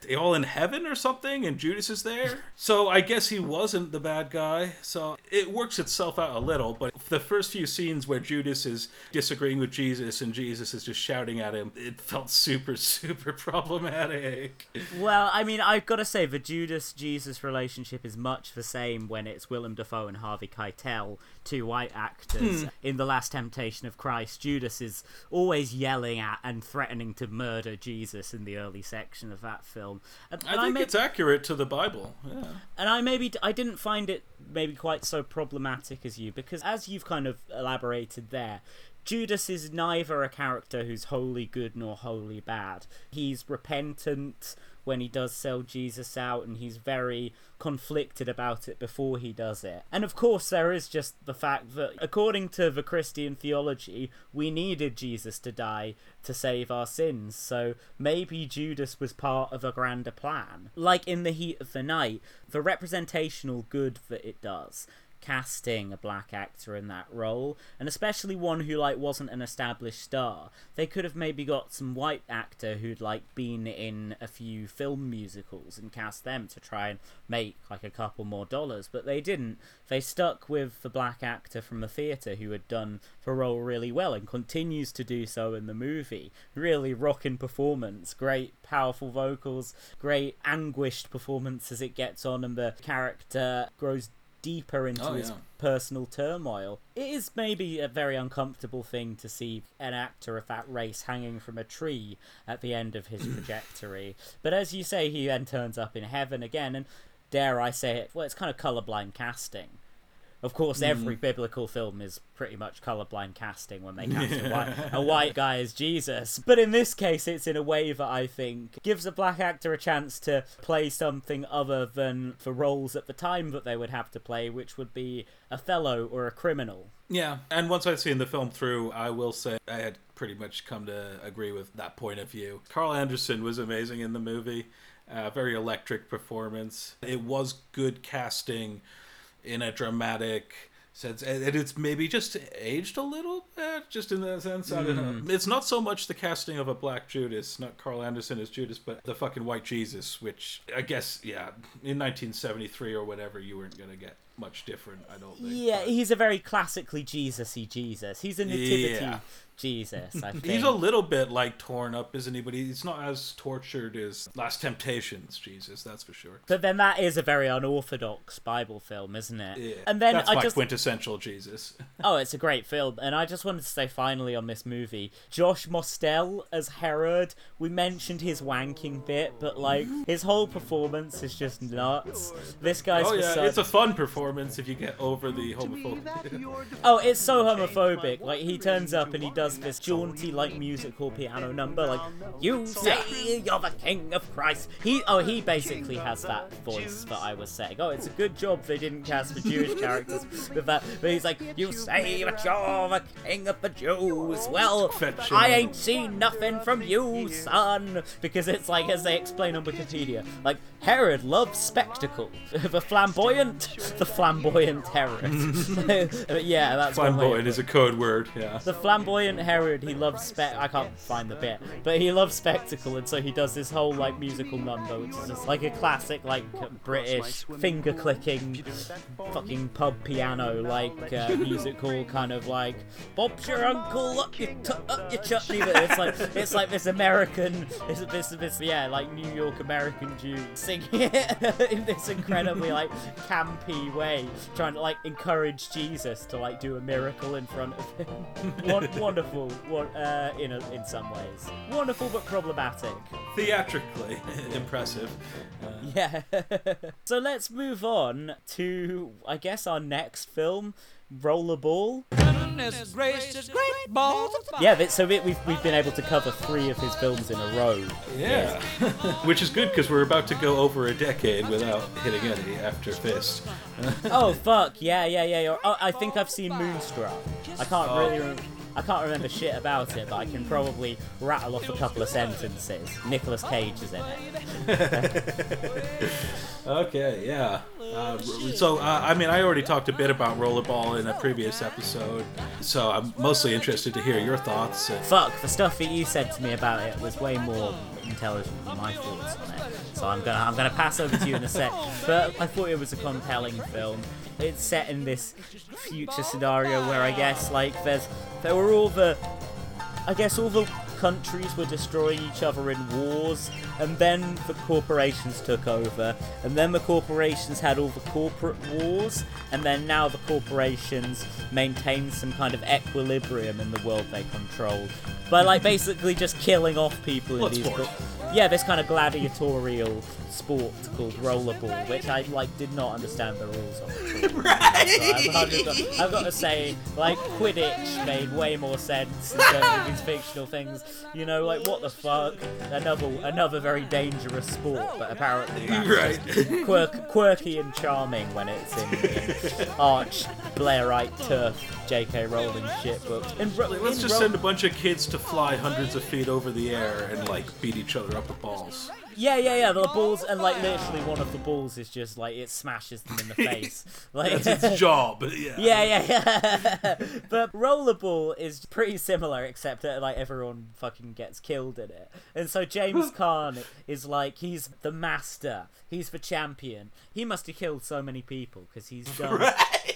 they all in heaven or something and Judas is there? So I guess he wasn't the bad guy. So it works itself out a little, but the first few scenes where Judas is disagreeing with Jesus and Jesus is just shouting at him, it felt super super problematic. Well, I mean, I've got to say, the Judas Jesus relationship is much the same when it's Willem Dafoe and Harvey Keitel, two white actors. Hmm. In The Last Temptation of Christ, Judas is always yelling at and threatening to murder Jesus in the early section of that film. Uh, and, I and think may- it's accurate to the Bible. Yeah. and I maybe I didn't find it maybe quite so problematic as you because as you've kind of elaborated there Judas is neither a character who's wholly good nor wholly bad. He's repentant when he does sell Jesus out, and he's very conflicted about it before he does it. And of course, there is just the fact that, according to the Christian theology, we needed Jesus to die to save our sins, so maybe Judas was part of a grander plan. Like in The Heat of the Night, the representational good that it does casting a black actor in that role, and especially one who like wasn't an established star. They could have maybe got some white actor who'd like been in a few film musicals and cast them to try and make like a couple more dollars, but they didn't. They stuck with the black actor from the theatre who had done the role really well and continues to do so in the movie. Really rocking performance, great powerful vocals, great anguished performance as it gets on and the character grows deeper into Oh, his yeah. personal turmoil. It is maybe a very uncomfortable thing to see an actor of that race hanging from a tree at the end of his trajectory. But as you say, he then turns up in heaven again, and dare I say it, well, it's kind of colorblind casting. Of course, every Mm. biblical film is pretty much colorblind casting when they cast a, white, a white guy as Jesus. But in this case, it's in a way that I think gives a black actor a chance to play something other than the roles at the time that they would have to play, which would be a fellow or a criminal. Yeah, and once I'd seen the film through, I will say I had pretty much come to agree with that point of view. Carl Anderson was amazing in the movie, uh, very electric performance. It was good casting in a dramatic sense, and it's maybe just aged a little bit, just in that sense. I don't know. Mm-hmm. It's not so much the casting of a black Judas, not Carl Anderson as Judas, but the fucking white Jesus, which I guess, yeah, in 1973 or whatever, you weren't gonna get much different. I don't think. Yeah, he's a very classically Jesus-y Jesus. He's a nativity Yeah. Jesus, I think. He's a little bit like torn up, isn't he? But he's not as tortured as Last Temptations, Jesus, that's for sure. But then that is a very unorthodox Bible film, isn't it? Yeah. And then that's I my just quintessential Jesus. Oh, it's a great film. And I just wanted to say finally on this movie, Josh Mostel as Herod, we mentioned his wanking bit, but like his whole performance is just nuts. This guy's oh yeah, son- it's a fun performance if you get over the homophobia. Oh, it's so homophobic. Like he turns up and he does this jaunty, like musical piano number, like "You say you're the King of Christ." He, oh, he basically has that voice that I was saying. Oh, it's a good job they didn't cast the Jewish characters with that. But he's like, "You say that you're the King of the Jews." Well, I ain't seen nothing from you, son. Because it's like, as they explain on Wikipedia, like Herod loves spectacle. the flamboyant, the flamboyant Herod. yeah, that's one way of Flamboyant is a code word, yeah. the flamboyant Herod, he loves spec. I can't find the bit, but he loves spectacle, and so he does this whole like musical number, which is just like a classic like British finger clicking, fucking pub piano like uh, musical kind of like Bob's your uncle, up your t- up your chutney. But it's like it's like this American, it's this this yeah like New York American Jew singing it in this incredibly like campy way, trying to like encourage Jesus to like do a miracle in front of him. Won- wonderful, uh, in a, in some ways, wonderful but problematic. Theatrically impressive. Uh, Yeah. so let's move on to I guess our next film, Rollerball. Yeah, but- so we- we've we've been able to cover three of his films in a row. Yeah, which is good because we're about to go over a decade without hitting any after Fist. oh fuck yeah yeah yeah. yeah. Oh, I think I've seen Moonstruck. I can't Oh. really. Rem- I can't remember shit about it, but I can probably rattle off a couple of sentences. Nicolas Cage is in it. Okay, yeah. Uh, so, uh, I mean, I already talked a bit about Rollerball in a previous episode, so I'm mostly interested to hear your thoughts. Fuck, the stuff that you said to me about it was way more intelligent than my thoughts on it. So I'm gonna I'm gonna pass over to you in a sec. But I thought it was a compelling film. It's set in this future scenario where I guess like there's there were all the I guess all the countries were destroying each other in wars, and then the corporations took over, and then the corporations had all the corporate wars, and then now the corporations maintain some kind of equilibrium in the world they control by like basically just killing off people in these. sport. yeah, this kind of gladiatorial sport called rollerball, which I like did not understand the rules of. right. Got, I've got to say, like Quidditch made way more sense in terms of these fictional things. You know, like what the fuck? Another another very dangerous sport, but apparently that's Right. quirk, quirky and charming when it's in, in arch Blairite TERF J.K. Rowling shit books. And ro- Let's just ro- send a bunch of kids to fly hundreds of feet over the air and like beat each other up with balls. Yeah, yeah, yeah. The oh, balls, and like literally one of the balls is just like it smashes them in the face. Like That's its job. Yeah. Yeah, yeah, yeah. but rollerball is pretty similar, except that like everyone fucking gets killed in it. And so James Caan is like he's the master. He's the champion. He must have killed so many people because he's done.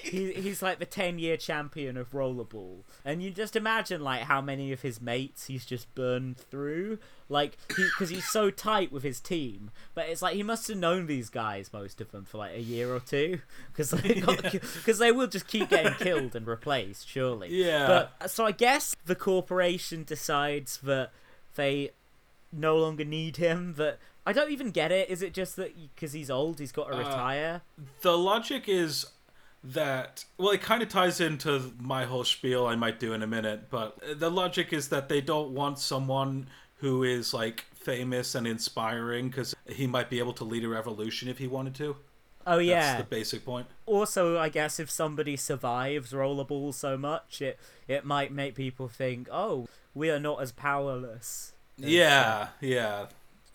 He, he's like the ten-year champion of rollerball, and you just imagine like how many of his mates he's just burned through. Like, because he's so tight with his team, but it's like he must have known these guys, most of them, for like a year or two, because they, got- they will just keep getting killed and replaced, surely. Yeah. But so I guess the corporation decides that they no longer need him. That I don't even get it. Is it just that because he's old, he's got to Uh, retire? The logic is that well, it kind of ties into my whole spiel I might do in a minute, but the logic is that they don't want someone who is like famous and inspiring because he might be able to lead a revolution if he wanted to. Oh yeah. That's the basic point. also i guess if somebody survives rollerball so much it it might make people think oh we are not as powerless Yeah, uh, yeah.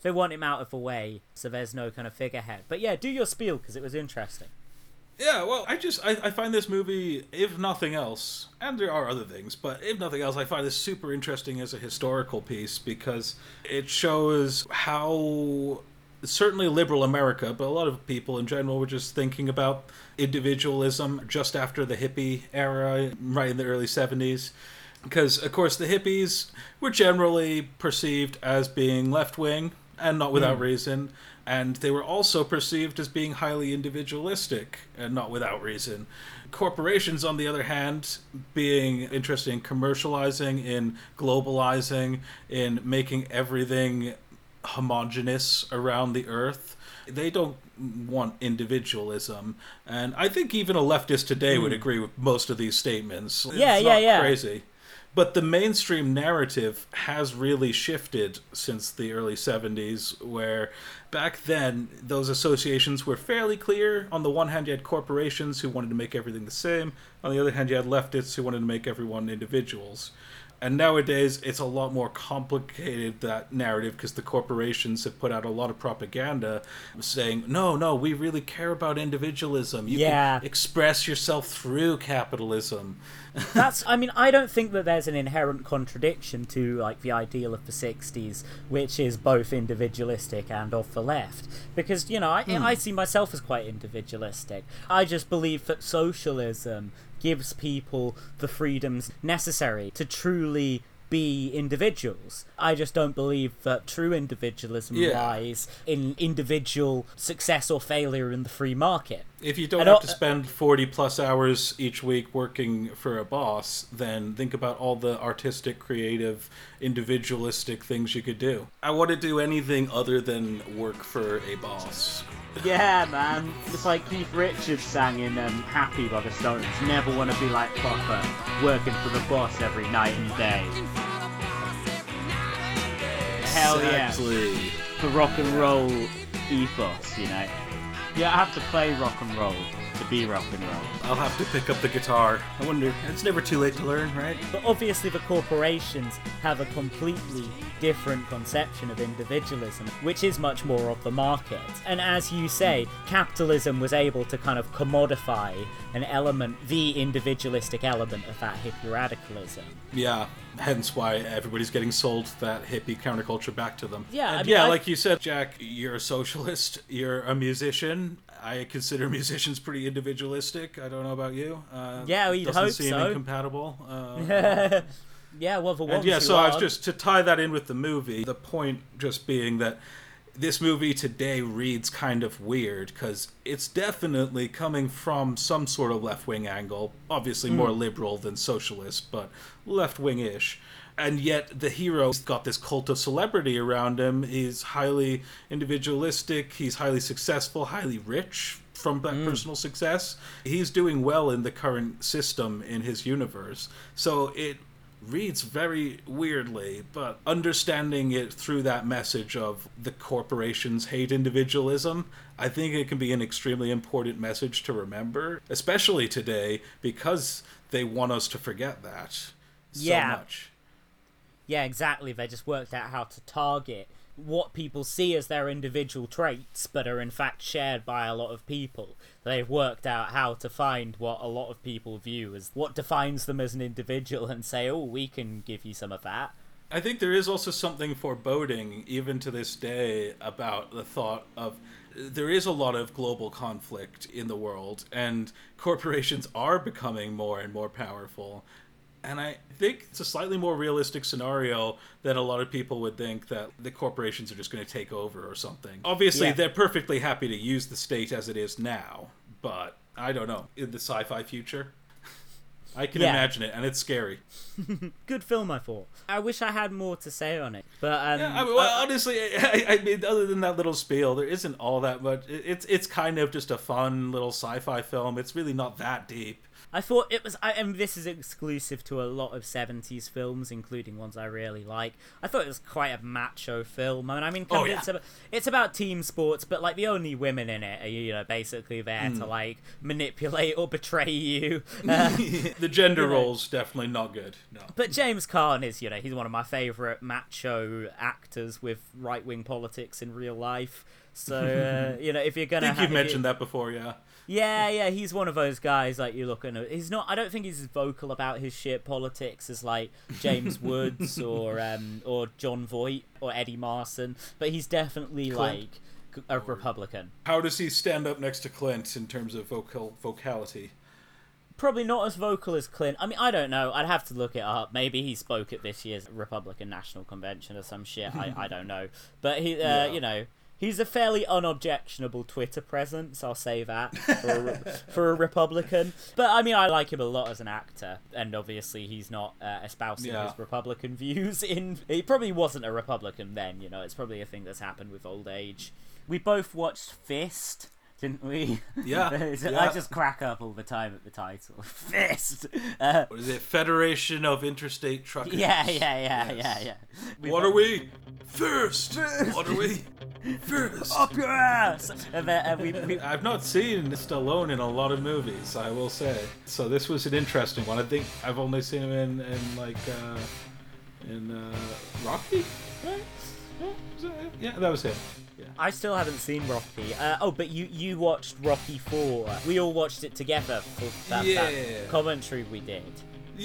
they want him out of the way so there's no kind of figurehead but yeah do your spiel because it was interesting Yeah, well, I just I, I find this movie, if nothing else, and there are other things, but if nothing else, I find this super interesting as a historical piece because it shows how certainly liberal America, but a lot of people in general were just thinking about individualism just after the hippie era, right in the early seventies. Because of course the hippies were generally perceived as being left wing and not without Hmm. reason and they were also perceived as being highly individualistic and not without reason. Corporations, on the other hand, being interested in commercializing, in globalizing, in making everything homogenous around the earth. They don't want individualism, and I think even a leftist today would Hmm. agree with most of these statements. Yeah, It's yeah, yeah. Crazy. But the mainstream narrative has really shifted since the early 70s, where back then those associations were fairly clear. On the one hand, you had corporations who wanted to make everything the same, on the other hand, you had leftists who wanted to make everyone individuals. And nowadays, it's a lot more complicated, that narrative, because the corporations have put out a lot of propaganda saying, no, no, we really care about individualism. You Yeah. can express yourself through capitalism. that's i mean i don't think that there's an inherent contradiction to like the ideal of the 60s which is both individualistic and of the left because you know i, Hmm. I see myself as quite individualistic i just believe that socialism gives people the freedoms necessary to truly be individuals. I just don't believe that true individualism Yeah. lies in individual success or failure in the free market. If you don't And have to spend 40 plus hours each week working for a boss, then think about all the artistic, creative, individualistic things you could do. I wouldn't do anything other than work for a boss. Yeah, man. It's like Keith Richards sang in um, Happy by the Stones. Never want to be like Popper, working for the boss every night and day. Hell Exactly. yeah. The rock and roll ethos, you know. Yeah, don't have to play rock and roll be rock and roll. I'll have to pick up the guitar. I wonder, it's never too late to learn, right? But obviously, the corporations have a completely different conception of individualism, which is much more of the market. And as you say, capitalism was able to kind of commodify an element, the individualistic element of that hippie radicalism. Yeah, hence why everybody's getting sold that hippie counterculture back to them. Yeah, I mean, yeah, I- like you said, Jack, you're a socialist, you're a musician. I consider musicians pretty individualistic. I don't know about you. Uh, Yeah, we'd doesn't hope seem so. incompatible. Uh, Yeah, well, the And ones yeah, so I was just to tie that in with the movie. The point just being that this movie today reads kind of weird because it's definitely coming from some sort of left wing angle, obviously more Mm. liberal than socialist, but left wing ish. And yet the hero's got this cult of celebrity around him. He's highly individualistic. He's highly successful, highly rich from that mm. personal success. He's doing well in the current system in his universe. So it reads very weirdly, but understanding it through that message of the corporations hate individualism, I think it can be an extremely important message to remember, especially today because they want us to forget that so Yeah. much. Yeah, exactly. They just worked out how to target what people see as their individual traits, but are in fact shared by a lot of people. They've worked out how to find what a lot of people view as what defines them as an individual and say, oh, we can give you some of that. I think there is also something foreboding, even to this day, about the thought of there is a lot of global conflict in the world, and corporations are becoming more and more powerful. And I think it's a slightly more realistic scenario than a lot of people would think that the corporations are just going to take over or something. Obviously, Yeah. they're perfectly happy to use the state as it is now, but I don't know. In the sci fi future, I can Yeah. imagine it, and it's scary. Good film, I thought. I wish I had more to say on it, but um, Yeah, I mean, well, honestly, I, I mean, other than that little spiel, there isn't all that much. It's it's kind of just a fun little sci-fi film. It's really not that deep. I thought it was, I, and this is exclusive to a lot of 70s films, including ones I really like. I thought it was quite a macho film. I mean, I mean Oh, it's, yeah. about, it's about team sports, but like the only women in it are, you know, basically there to Mm. like manipulate or betray you. Uh, the gender you know. roles definitely not good. No. But James Caan is, you know, he's one of my favourite macho actors with right wing politics in real life. So, uh, you know, if you're gonna, think ha- you've you- mentioned that before, yeah. Yeah, yeah, he's one of those guys like you look at. He's not. I don't think he's as vocal about his shit politics as like James Woods or um or Jon Voight or Eddie Marson, but he's definitely Clint. like a Republican. How does he stand up next to Clint in terms of vocal vocality? Probably not as vocal as Clint. I mean, I don't know. I'd have to look it up. Maybe he spoke at this year's Republican National Convention or some shit. I, I don't know. But he, uh, Yeah. you know, he's a fairly unobjectionable Twitter presence. I'll say that for a, for a Republican. But I mean, I like him a lot as an actor, and obviously he's not uh, espousing Yeah. his Republican views. In he probably wasn't a Republican then. You know, it's probably a thing that's happened with old age. We both watched Fist. Didn't we? Yeah, I just crack up all the time at the title. Fist. Uh, What is it? Federation of Interstate Truckers. yeah, yeah, yeah, yeah, yeah. We What are we? First. What are we? First. Up your ass. And then, uh, we, we, I've not seen Stallone in a lot of movies, I will say. So this was an interesting one. I think I've only seen him in, in like uh, in uh, Rocky. Right? Yeah, that? Yeah, that was him. I still haven't seen Rocky. Uh, oh, but you you watched Rocky Four. We all watched it together for that, Yeah. that commentary we did.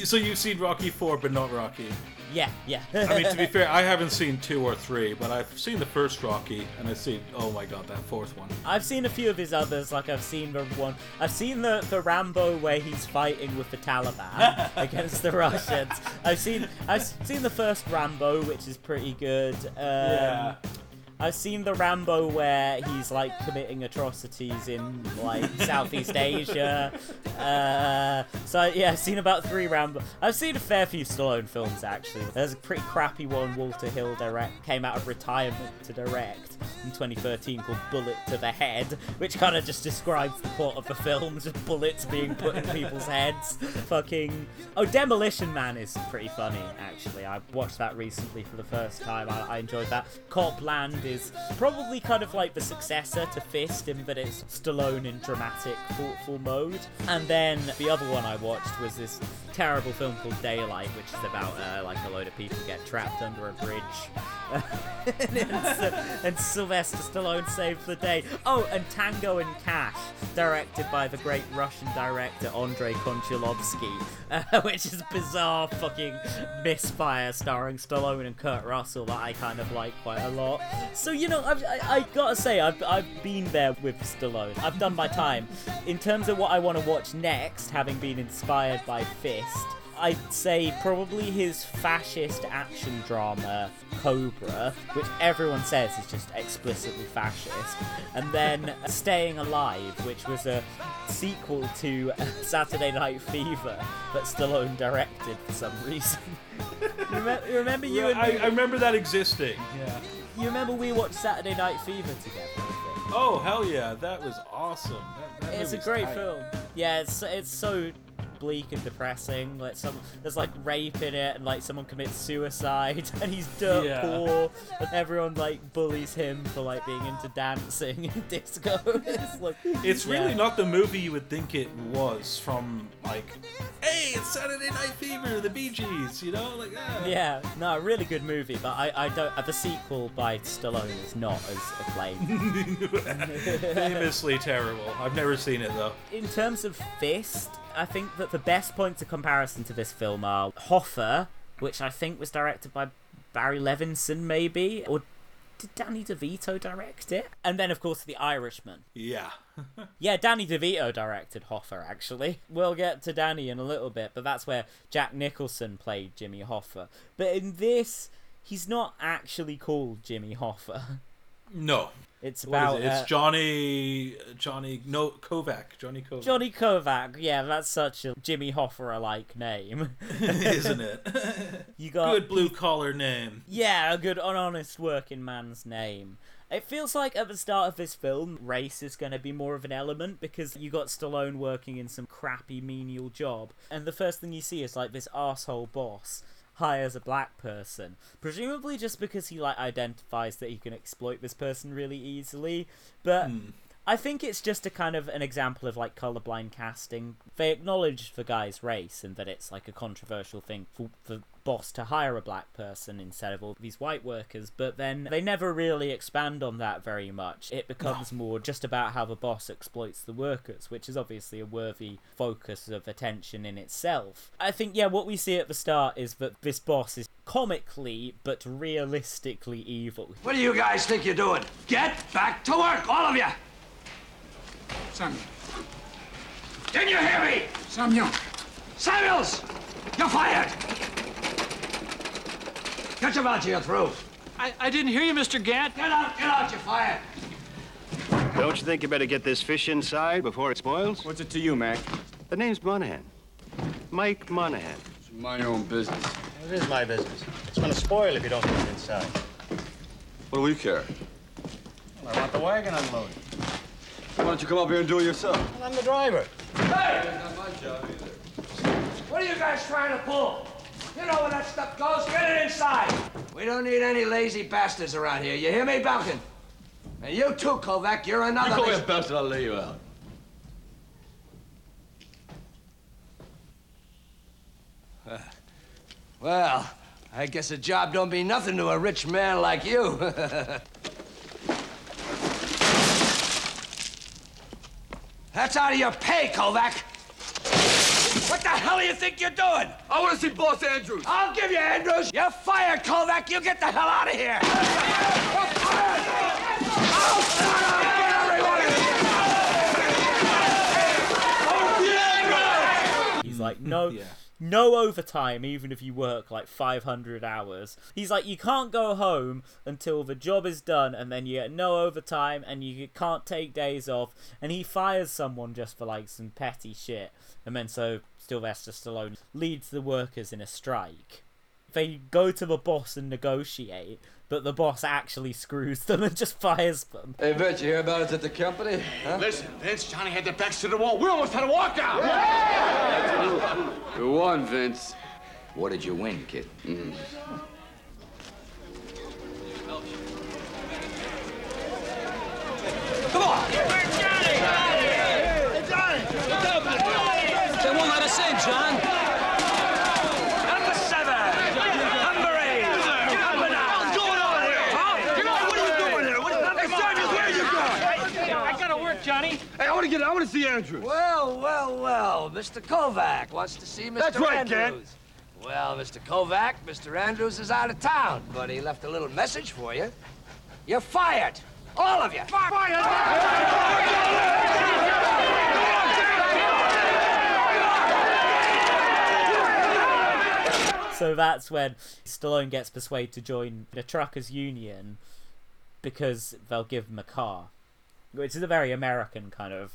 So you've seen Rocky Four, but not Rocky. Yeah, yeah. I mean, to be fair, I haven't seen two or three, but I've seen the first Rocky, and I've seen oh my god, that fourth one. I've seen a few of his others, like I've seen the one, I've seen the, the Rambo where he's fighting with the Taliban against the Russians. I've seen I've seen the first Rambo, which is pretty good. Um, Yeah. I've seen the Rambo where he's like committing atrocities in like Southeast Asia. Uh, so yeah, I've seen about three Rambo. I've seen a fair few Stallone films actually. There's a pretty crappy one Walter Hill direct came out of retirement to direct in 2013 called Bullet to the Head, which kind of just describes the plot of the film, just bullets being put in people's heads. Fucking oh, Demolition Man is pretty funny actually. I watched that recently for the first time. I, I enjoyed that. Copland is probably kind of like the successor to Fist in that it's Stallone in dramatic, thoughtful mode. And then the other one I watched was this terrible film called Daylight, which is about uh, like a load of people get trapped under a bridge. and, it's- and Sylvester Stallone saves the day. Oh, and Tango and Cash, directed by the great Russian director Andrei Konchalovsky, uh, which is bizarre fucking misfire starring Stallone and Kurt Russell that I kind of like quite a lot. So you know, I've, I, I gotta say, I've, I've been there with Stallone. I've done my time. In terms of what I want to watch next, having been inspired by Fist. I'd say probably his fascist action drama Cobra, which everyone says is just explicitly fascist, and then Staying Alive, which was a sequel to Saturday Night Fever, but Stallone directed for some reason. you remember, you remember you and I, me- I remember that existing. Yeah. you remember we watched Saturday Night Fever together? Oh hell yeah, that was awesome. That, that It's a great tight. film. Yeah, it's it's so bleak and depressing. Like some there's like rape in it, and like someone commits suicide, and he's dirt Yeah. poor, and everyone like bullies him for like being into dancing and disco. it's like It's really not the movie you would think it was from like, hey, it's Saturday Night Fever, the Bee Gees, you know, like ah. Yeah, no, a really good movie, but I, I don't. Uh, the sequel by Stallone is not as acclaimed. famously terrible. I've never seen it though. In terms of Fist, I think that the best points of comparison to this film are Hoffa, which I think was directed by Barry Levinson, maybe, or did Danny DeVito direct it? And then, of course, The Irishman. Yeah. Yeah, Danny DeVito directed Hoffa, actually. We'll get to Danny in a little bit, but that's where Jack Nicholson played Jimmy Hoffa. But in this, he's not actually called Jimmy Hoffa. No. It's about it? It's uh, Johnny Johnny no Kovak. Johnny Kovak. Johnny Kovak. Yeah, that's such a Jimmy Hoffa-like name, Isn't it? You got Good blue collar name. Yeah, a good, an honest working man's name. It feels like at the start of this film, race is going to be more of an element because you got Stallone working in some crappy menial job, and the first thing you see is like this asshole boss hires a black person, presumably just because he like identifies that he can exploit this person really easily. But hmm. I think it's just a kind of an example of like colorblind casting. They acknowledge the guy's race and that it's like a controversial thing for the boss to hire a black person instead of all these white workers, but then they never really expand on that very much. It becomes more just about how the boss exploits the workers, which is obviously a worthy focus of attention in itself. I think, yeah, what we see at the start is that this boss is comically but realistically evil. What do you guys think you're doing? Get back to work, all of you! Samuel. Didn't you hear me? Samuel. Samuels! You're fired! Get your mouth, you're through. I, I didn't hear you, Mr. Gant. Get out, get out, you're fired. Don't you think you better get this fish inside before it spoils? What's it to you, Mac? The name's Monahan. Mike Monahan. It's my own business. It is my business. It's gonna spoil if you don't get it inside. What do we care? I want the wagon unloaded. Why don't you come up here and do it yourself? Well, I'm the driver. Hey! Not my job either. What are you guys trying to pull? You know where that stuff goes. Get it inside. We don't need any lazy bastards around here. You hear me, Balkin? And you too, Kovak. You're another. You call me a bastard, I'll lay you out. Well, I guess a job don't mean nothing to a rich man like you. That's out of your pay, Kovak. What the hell do you think you're doing? I want to see Boss Andrews. I'll give you Andrews. You're fired, Kovak. You get the hell out of here. He's like, no, no overtime, even if you work like 500 hours. He's like, you can't go home until the job is done, and then you get no overtime, and you can't take days off. And he fires someone just for like some petty shit. And then so Sylvester Stallone leads the workers in a strike. They go to the boss and negotiate, but the boss actually screws them and just fires them. Hey, Vince, you hear about it at the company? Huh? Listen, Vince, Johnny had their backs to the wall. We almost had a walkout. You won, Vince. What did you win, kid? Mm. Come on. They won't let us in, John. Number seven. Number eight. Number nine. What's going on here? Huh? Come on, what are you doing here? What- Hey, Samuels, where you going? I gotta work, Johnny. Hey, I want to get. I want to see Andrews. Well, well, well. Mr. Kovak wants to see Mr. That's right, Andrews. Kent. Well, Mr. Kovak, Mr. Andrews is out of town, but he left a little message for you. You're fired. All of you. Fired. So that's when Stallone gets persuaded to join the truckers union because they'll give him a car, which is a very American kind of.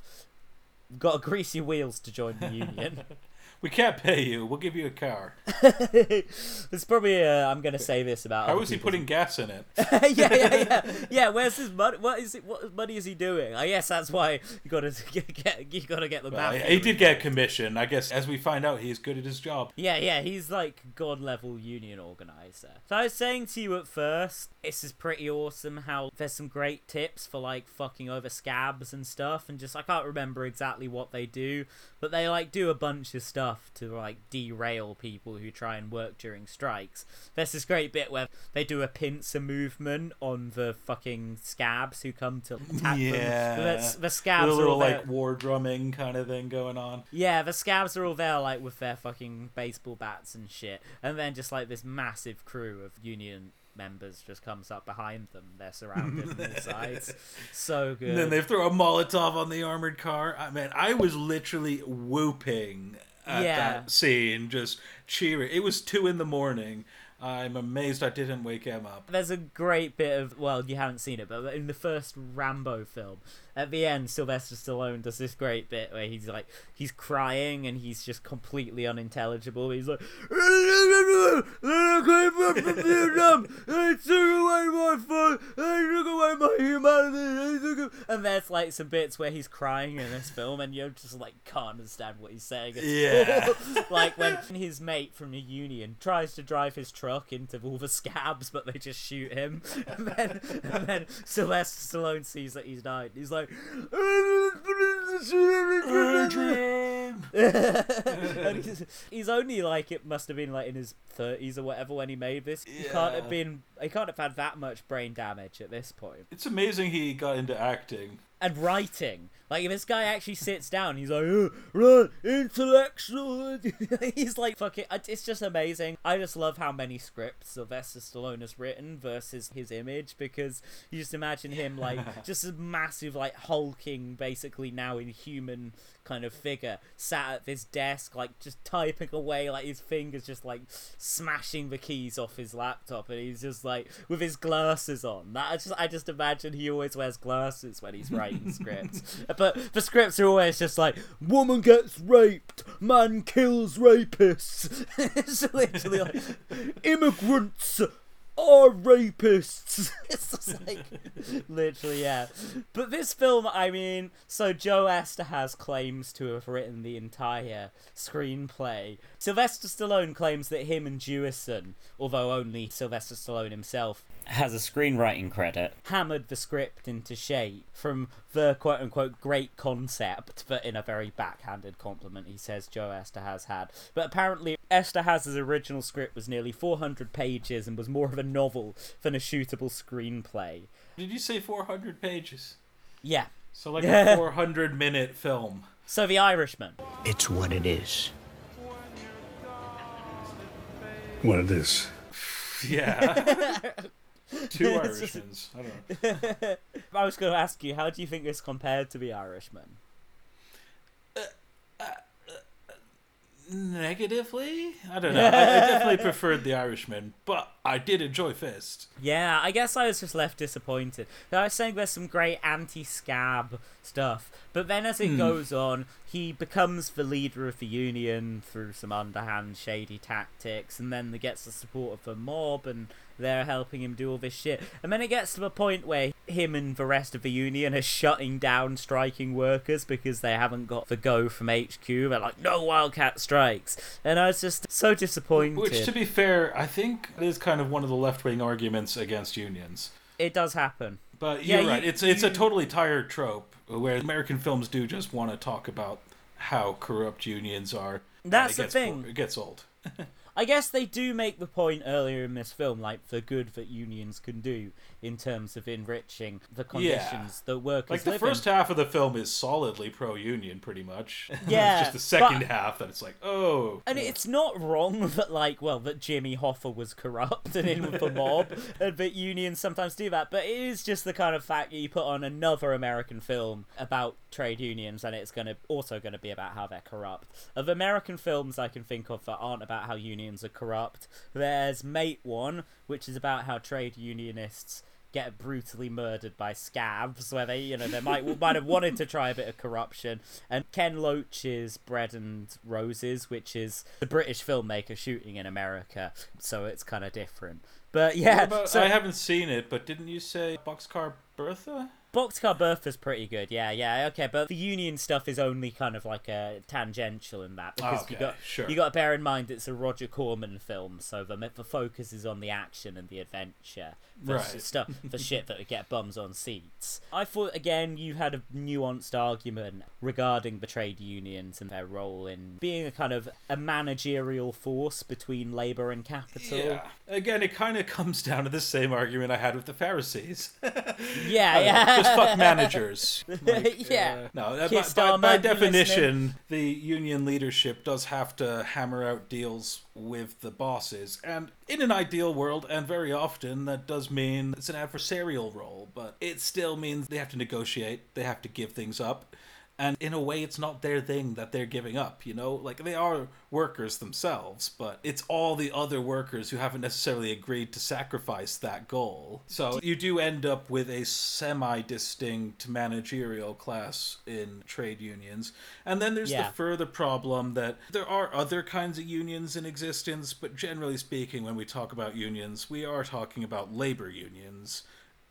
Got greasy wheels to join the union. We can't pay you. We'll give you a car. it's probably uh, I'm gonna say this about. How is he putting gas in it? yeah, yeah, yeah, yeah. Where's his money? What is it? What money is he doing? I guess that's why you gotta get, get you gotta get the Well, he did get a commission. I guess as we find out, he's good at his job. Yeah, yeah, he's like god level union organizer. So I was saying to you at first, this is pretty awesome how there's some great tips for like fucking over scabs and stuff, and just I can't remember exactly what they do, but they like do a bunch of stuff to like derail people who try and work during strikes. There's this great bit where they do a pincer movement on the fucking scabs who come to attack Yeah, them. That's, the scabs a are little all there- like war drumming kind of thing going on. yeah, the scabs are all there, like with their fucking baseball bats and shit, and then just like this massive crew of Union members just comes up behind them. They're surrounded on all sides. So good. And then they throw a Molotov on the armored car. I mean, I was literally whooping at Yeah. that scene, just cheering. It was two in the morning. I'm amazed I didn't wake him up. There's a great bit of well, you haven't seen it, but in the first Rambo film, at the end, Sylvester Stallone does this great bit where he's like he's crying and he's just completely unintelligible. He's like, "I came back from Vietnam. They took away my fun. They took away my humanity. They took a-" And there's like some bits where he's crying in this film, and you just like can't understand what he's saying. Yeah. like when his mate from the union tries to drive his truck into all the scabs, but they just shoot him. And then, and then Sylvester Stallone sees that he's died. He's like, and he's, he's only like it must have been like in his thirties or whatever when he made this. He can't have Yeah. been. He can't have had that much brain damage at this point. It's amazing he got into acting. And writing, like if this guy actually sits down, he's like, oh, right, intellectual. he's like, fuck it. It's just amazing. I just love how many scripts Sylvester Stallone has written versus his image because you just imagine him like just a massive, like hulking, basically now inhuman kind of figure sat at this desk, like just typing away, like his fingers just like smashing the keys off his laptop, and he's just like with his glasses on. That I just I just imagine he always wears glasses when he's writing scripts. But the scripts are always just like woman gets raped, man kills rapists. it's literally like immigrants are rapists. it's just like literally yeah. But this film, I mean, so Joe Eszterhas claims to have written the entire screenplay. Sylvester Stallone claims that him and Jewison, although only Sylvester Stallone himself has a screenwriting credit, hammered the script into shape from the quote unquote great concept, but in a very backhanded compliment he says Joe Esther has had. But apparently Esther Eszterhas's original script was nearly 400 pages and was more of a novel than a shootable screenplay. Did you say 400 pages? Yeah. So like a 400 minute film. So The Irishman. It's what it is. What it is. Yeah. Two It's just- I don't know. I was going to ask you, how do you think this compared to The Irishman? Uh, uh, uh, negatively? I don't know. I, I definitely preferred The Irishman, but I did enjoy Fist. Yeah, I guess I was just left disappointed. I was saying there's some great anti-scab stuff, but then as it Hmm. goes on, he becomes the leader of the union through some underhand, shady tactics, and then he gets the support of the mob, and they're helping him do all this shit. And then it gets to the point where him and the rest of the union are shutting down striking workers because they haven't got the go from HQ. They're like, no wildcat strikes, and I was just so disappointed. Which, to be fair, I think is kind of one of the left wing arguments against unions. it does happen. But Yeah, you're you- right. It's it's a totally tired trope where American films do just want to talk about how corrupt unions are. That's the thing. It gets old. I guess they do make the point earlier in this film, like the good that unions can do in terms of enriching the conditions that workers Like the live first in. half of the film is solidly pro-union, pretty much. Yeah, it's just the second but- half that it's like, oh. And it's not wrong that, like, well, that Jimmy Hoffa was corrupt and in with the mob, and that unions sometimes do that. But it is just the kind of fact that you put on another American film about trade unions, and it's going to also going to be about how they're corrupt. Of American films I can think of that aren't about how unions are corrupt. There's Matewan, which is about how trade unionists get brutally murdered by scabs, where they, you know, they might might have wanted to try a bit of corruption. And Ken Loach's Bread and Roses, which is the British filmmaker shooting in America, so it's kind of different. But yeah, about- so I haven't seen it, but didn't you say Boxcar Bertha? Boxcar Bertha's pretty good, yeah, yeah, okay, but the union stuff is only kind of like a tangential in that because oh, you Okay, got sure. you got to bear in mind it's a Roger Corman film, so the the focus is on the action and the adventure, for Right. stuff for shit that would get bums on seats. I thought again you had a nuanced argument regarding the trade unions and their role in being a kind of a managerial force between labor and capital. Yeah. Again, it kind of comes down to the same argument I had with the Pharisees. Yeah, yeah. Just fuck managers. Like, Yeah. uh, no, by, by, by you listening? definition, the union leadership does have to hammer out deals with the bosses. And in an ideal world, and very often, that does mean it's an adversarial role, but it still means they have to negotiate, they have to give things up. And in a way, it's not their thing that they're giving up, you know? Like, they are workers themselves, but it's all the other workers who haven't necessarily agreed to sacrifice that goal. So you do end up with a semi distinct managerial class in trade unions. And then there's Yeah. the further problem that there are other kinds of unions in existence, but generally speaking, when we talk about unions, we are talking about labor unions.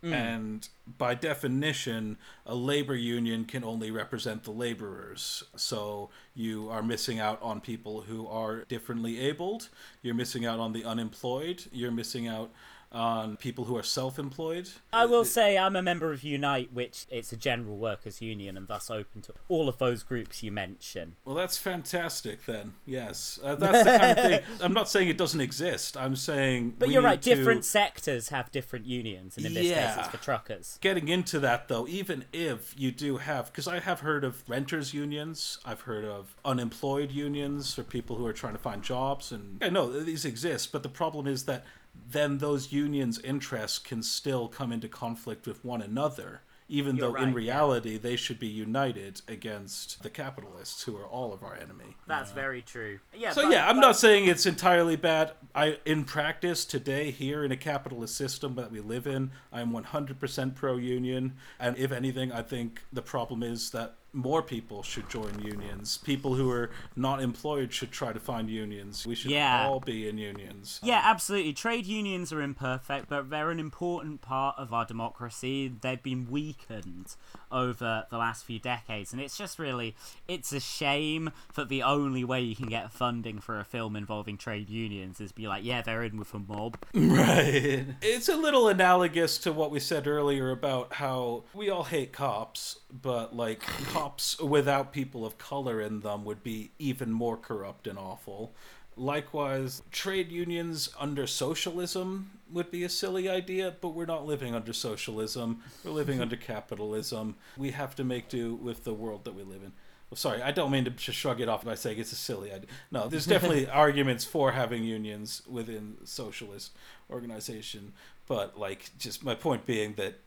Mm. And by definition, a labor union can only represent the laborers. So you are missing out on people who are differently abled. You're missing out on the unemployed. You're missing out on people who are self employed. I will say I'm a member of Unite, which it's a general workers' union and thus open to all of those groups you mention. Well, that's fantastic then. Yes. Uh, that's the kind of thing. I'm not saying it doesn't exist. I'm saying. But you're right, to- different sectors have different unions, and in this case it's for truckers. Getting into that though, even if you do have, because I have heard of renters unions, I've heard of unemployed unions for people who are trying to find jobs, and I know these exist. But the problem is that then those unions' interests can still come into conflict with one another, even You're though in right, yeah. reality they should be united against the capitalists, who are all of our enemy. That's very true. Yeah. So but- yeah, I'm but- not saying it's entirely bad. I in practice today here in a capitalist system that we live in, I am 100% pro union, and if anything, I think the problem is that more people should join unions. People who are not employed should try to find unions. We should Yeah. all be in unions. Yeah, absolutely. Trade unions are imperfect, but they're an important part of our democracy. They've been weakened over the last few decades, and it's just really it's a shame that the only way you can get funding for a film involving trade unions is be like, yeah, they're in with a mob. Right. It's a little analogous to what we said earlier about how we all hate cops, but like cops without people of color in them would be even more corrupt and awful. Likewise, trade unions under socialism would be a silly idea, but we're not living under socialism. We're living under capitalism. We have to make do with the world that we live in. Well, sorry, I don't mean to just shrug it off by saying it's a silly idea. No, there's definitely arguments for having unions within socialist organization, but like, just my point being that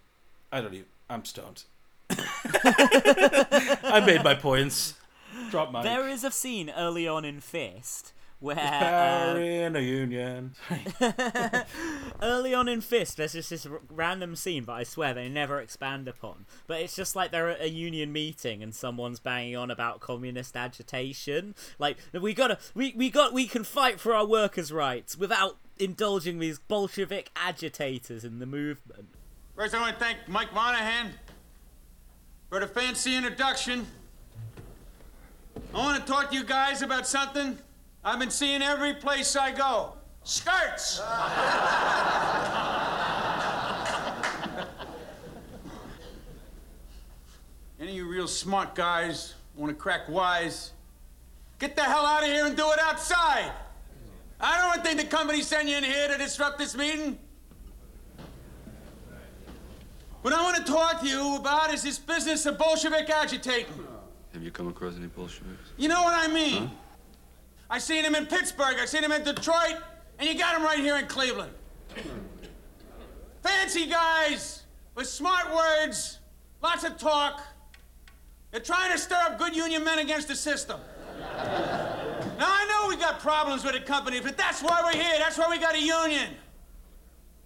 I don't even. I'm stoned. I made my points. Drop my. There is a scene early on in Fist where Power uh, in a union. early on in Fist, there's just this r- random scene, but I swear they never expand upon. But it's just like they're at a union meeting and someone's banging on about communist agitation. Like we gotta, we we got, we can fight for our workers' rights without indulging these Bolshevik agitators in the movement. First, I want to thank Mike Monahan for the fancy introduction. I want to talk to you guys about something I've been seeing every place I go skirts. Any of you real smart guys want to crack wise, get the hell out of here and do it outside. I don't think the company sent you in here to disrupt this meeting. What I want to talk to you about is this business of Bolshevik agitating. Have you come across any Bolsheviks? You know what I mean? I seen him in Pittsburgh, I seen him in Detroit, and you got him right here in Cleveland. Fancy guys with smart words, lots of talk. They're trying to stir up good union men against the system. Now I know we got got problems with the company, but that's why we're here. That's why we got a union.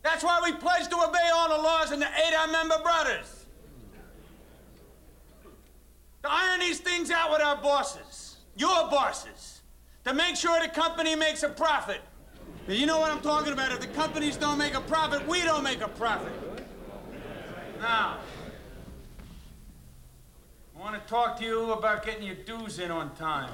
That's why we pledge to obey all the laws and to aid our member brothers. To iron these things out with our bosses, your bosses, to make sure the company makes a profit. Now, you know what I'm talking about. If the companies don't make a profit, we don't make a profit. Now, I want to talk to you about getting your dues in on time.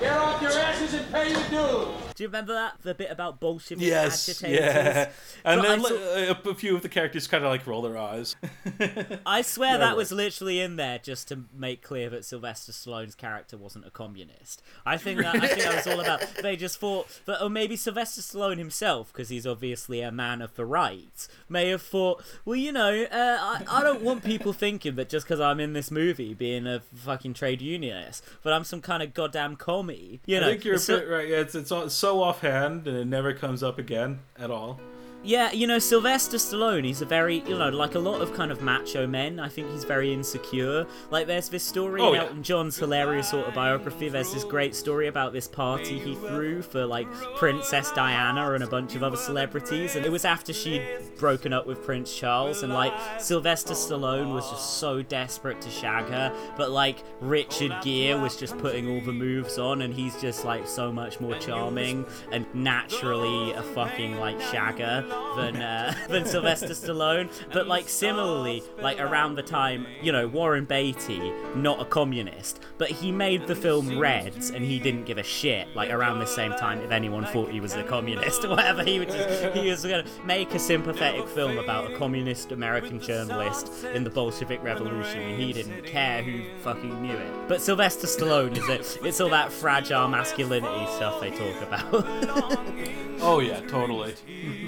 Get off your asses and pay your dues. Do you remember that the bit about Bolshevik Yes, agitators? yeah. And But then saw- a few of the characters kind of like roll their eyes. I swear Yeah, that was literally in there just to make clear that Sylvester Stallone's character wasn't a communist. I think that I think that was all about. They just thought that, or maybe Sylvester Stallone himself, because he's obviously a man of the right, may have thought, well, you know, uh, I, I don't want people thinking that just because I'm in this movie being a fucking trade unionist, but I'm some kind of goddamn commie. You know, I think you're a bit right. Yeah, it's it's all- so offhand, and it never comes up again at all. Yeah, you know, Sylvester Stallone, he's a very, you know, like a lot of kind of macho men, I think he's very insecure. Like, there's this story Oh, in yeah. Elton John's hilarious autobiography. There's this great story about this party he threw for, like, Princess Diana and a bunch of other celebrities. And it was after she'd broken up with Prince Charles. And, like, Sylvester Stallone was just so desperate to shag her. But, like, Richard Gere was just putting all the moves on. And he's just, like, so much more charming and naturally a fucking, like, shagger than uh, than Sylvester Stallone. But like similarly, like around the time, you know, Warren Beatty, not a communist, but he made the film Reds, and he didn't give a shit. Like around the same time, if anyone thought he was a communist or whatever, he would just, he was gonna make a sympathetic film about a communist American journalist in the Bolshevik Revolution, and he didn't care who fucking knew it. But Sylvester Stallone is it? It's all that fragile masculinity stuff they talk about. Oh yeah, totally.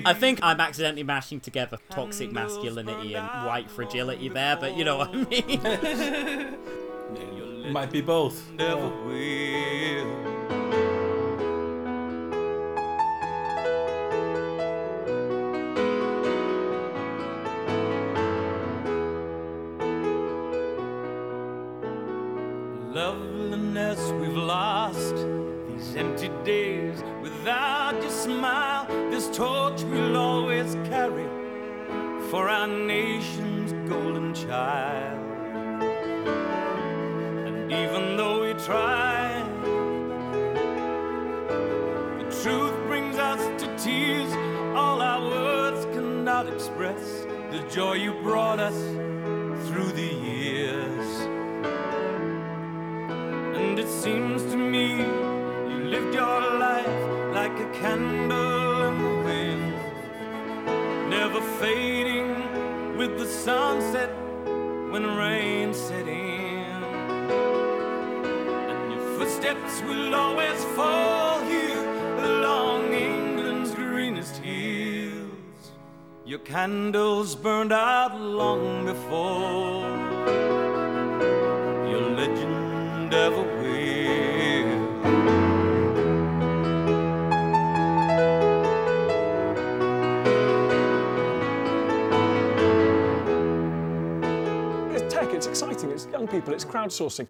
I think I'm accidentally mashing together toxic masculinity and white fragility there, but you know what I mean. Might be both. Never will. Loveliness we've lost, these empty days without your smile, this torch we'll always carry for our nation's golden child. And even though we try, the truth brings us to tears. All our words cannot express the joy you brought us through the years. And it seems to me you lived your life like a candle in the wind, never fading with the sunset when rain set in. And your footsteps will always fall here along England's greenest hills. Your candles burned out long before your legend ever it's young people, it's crowdsourcing.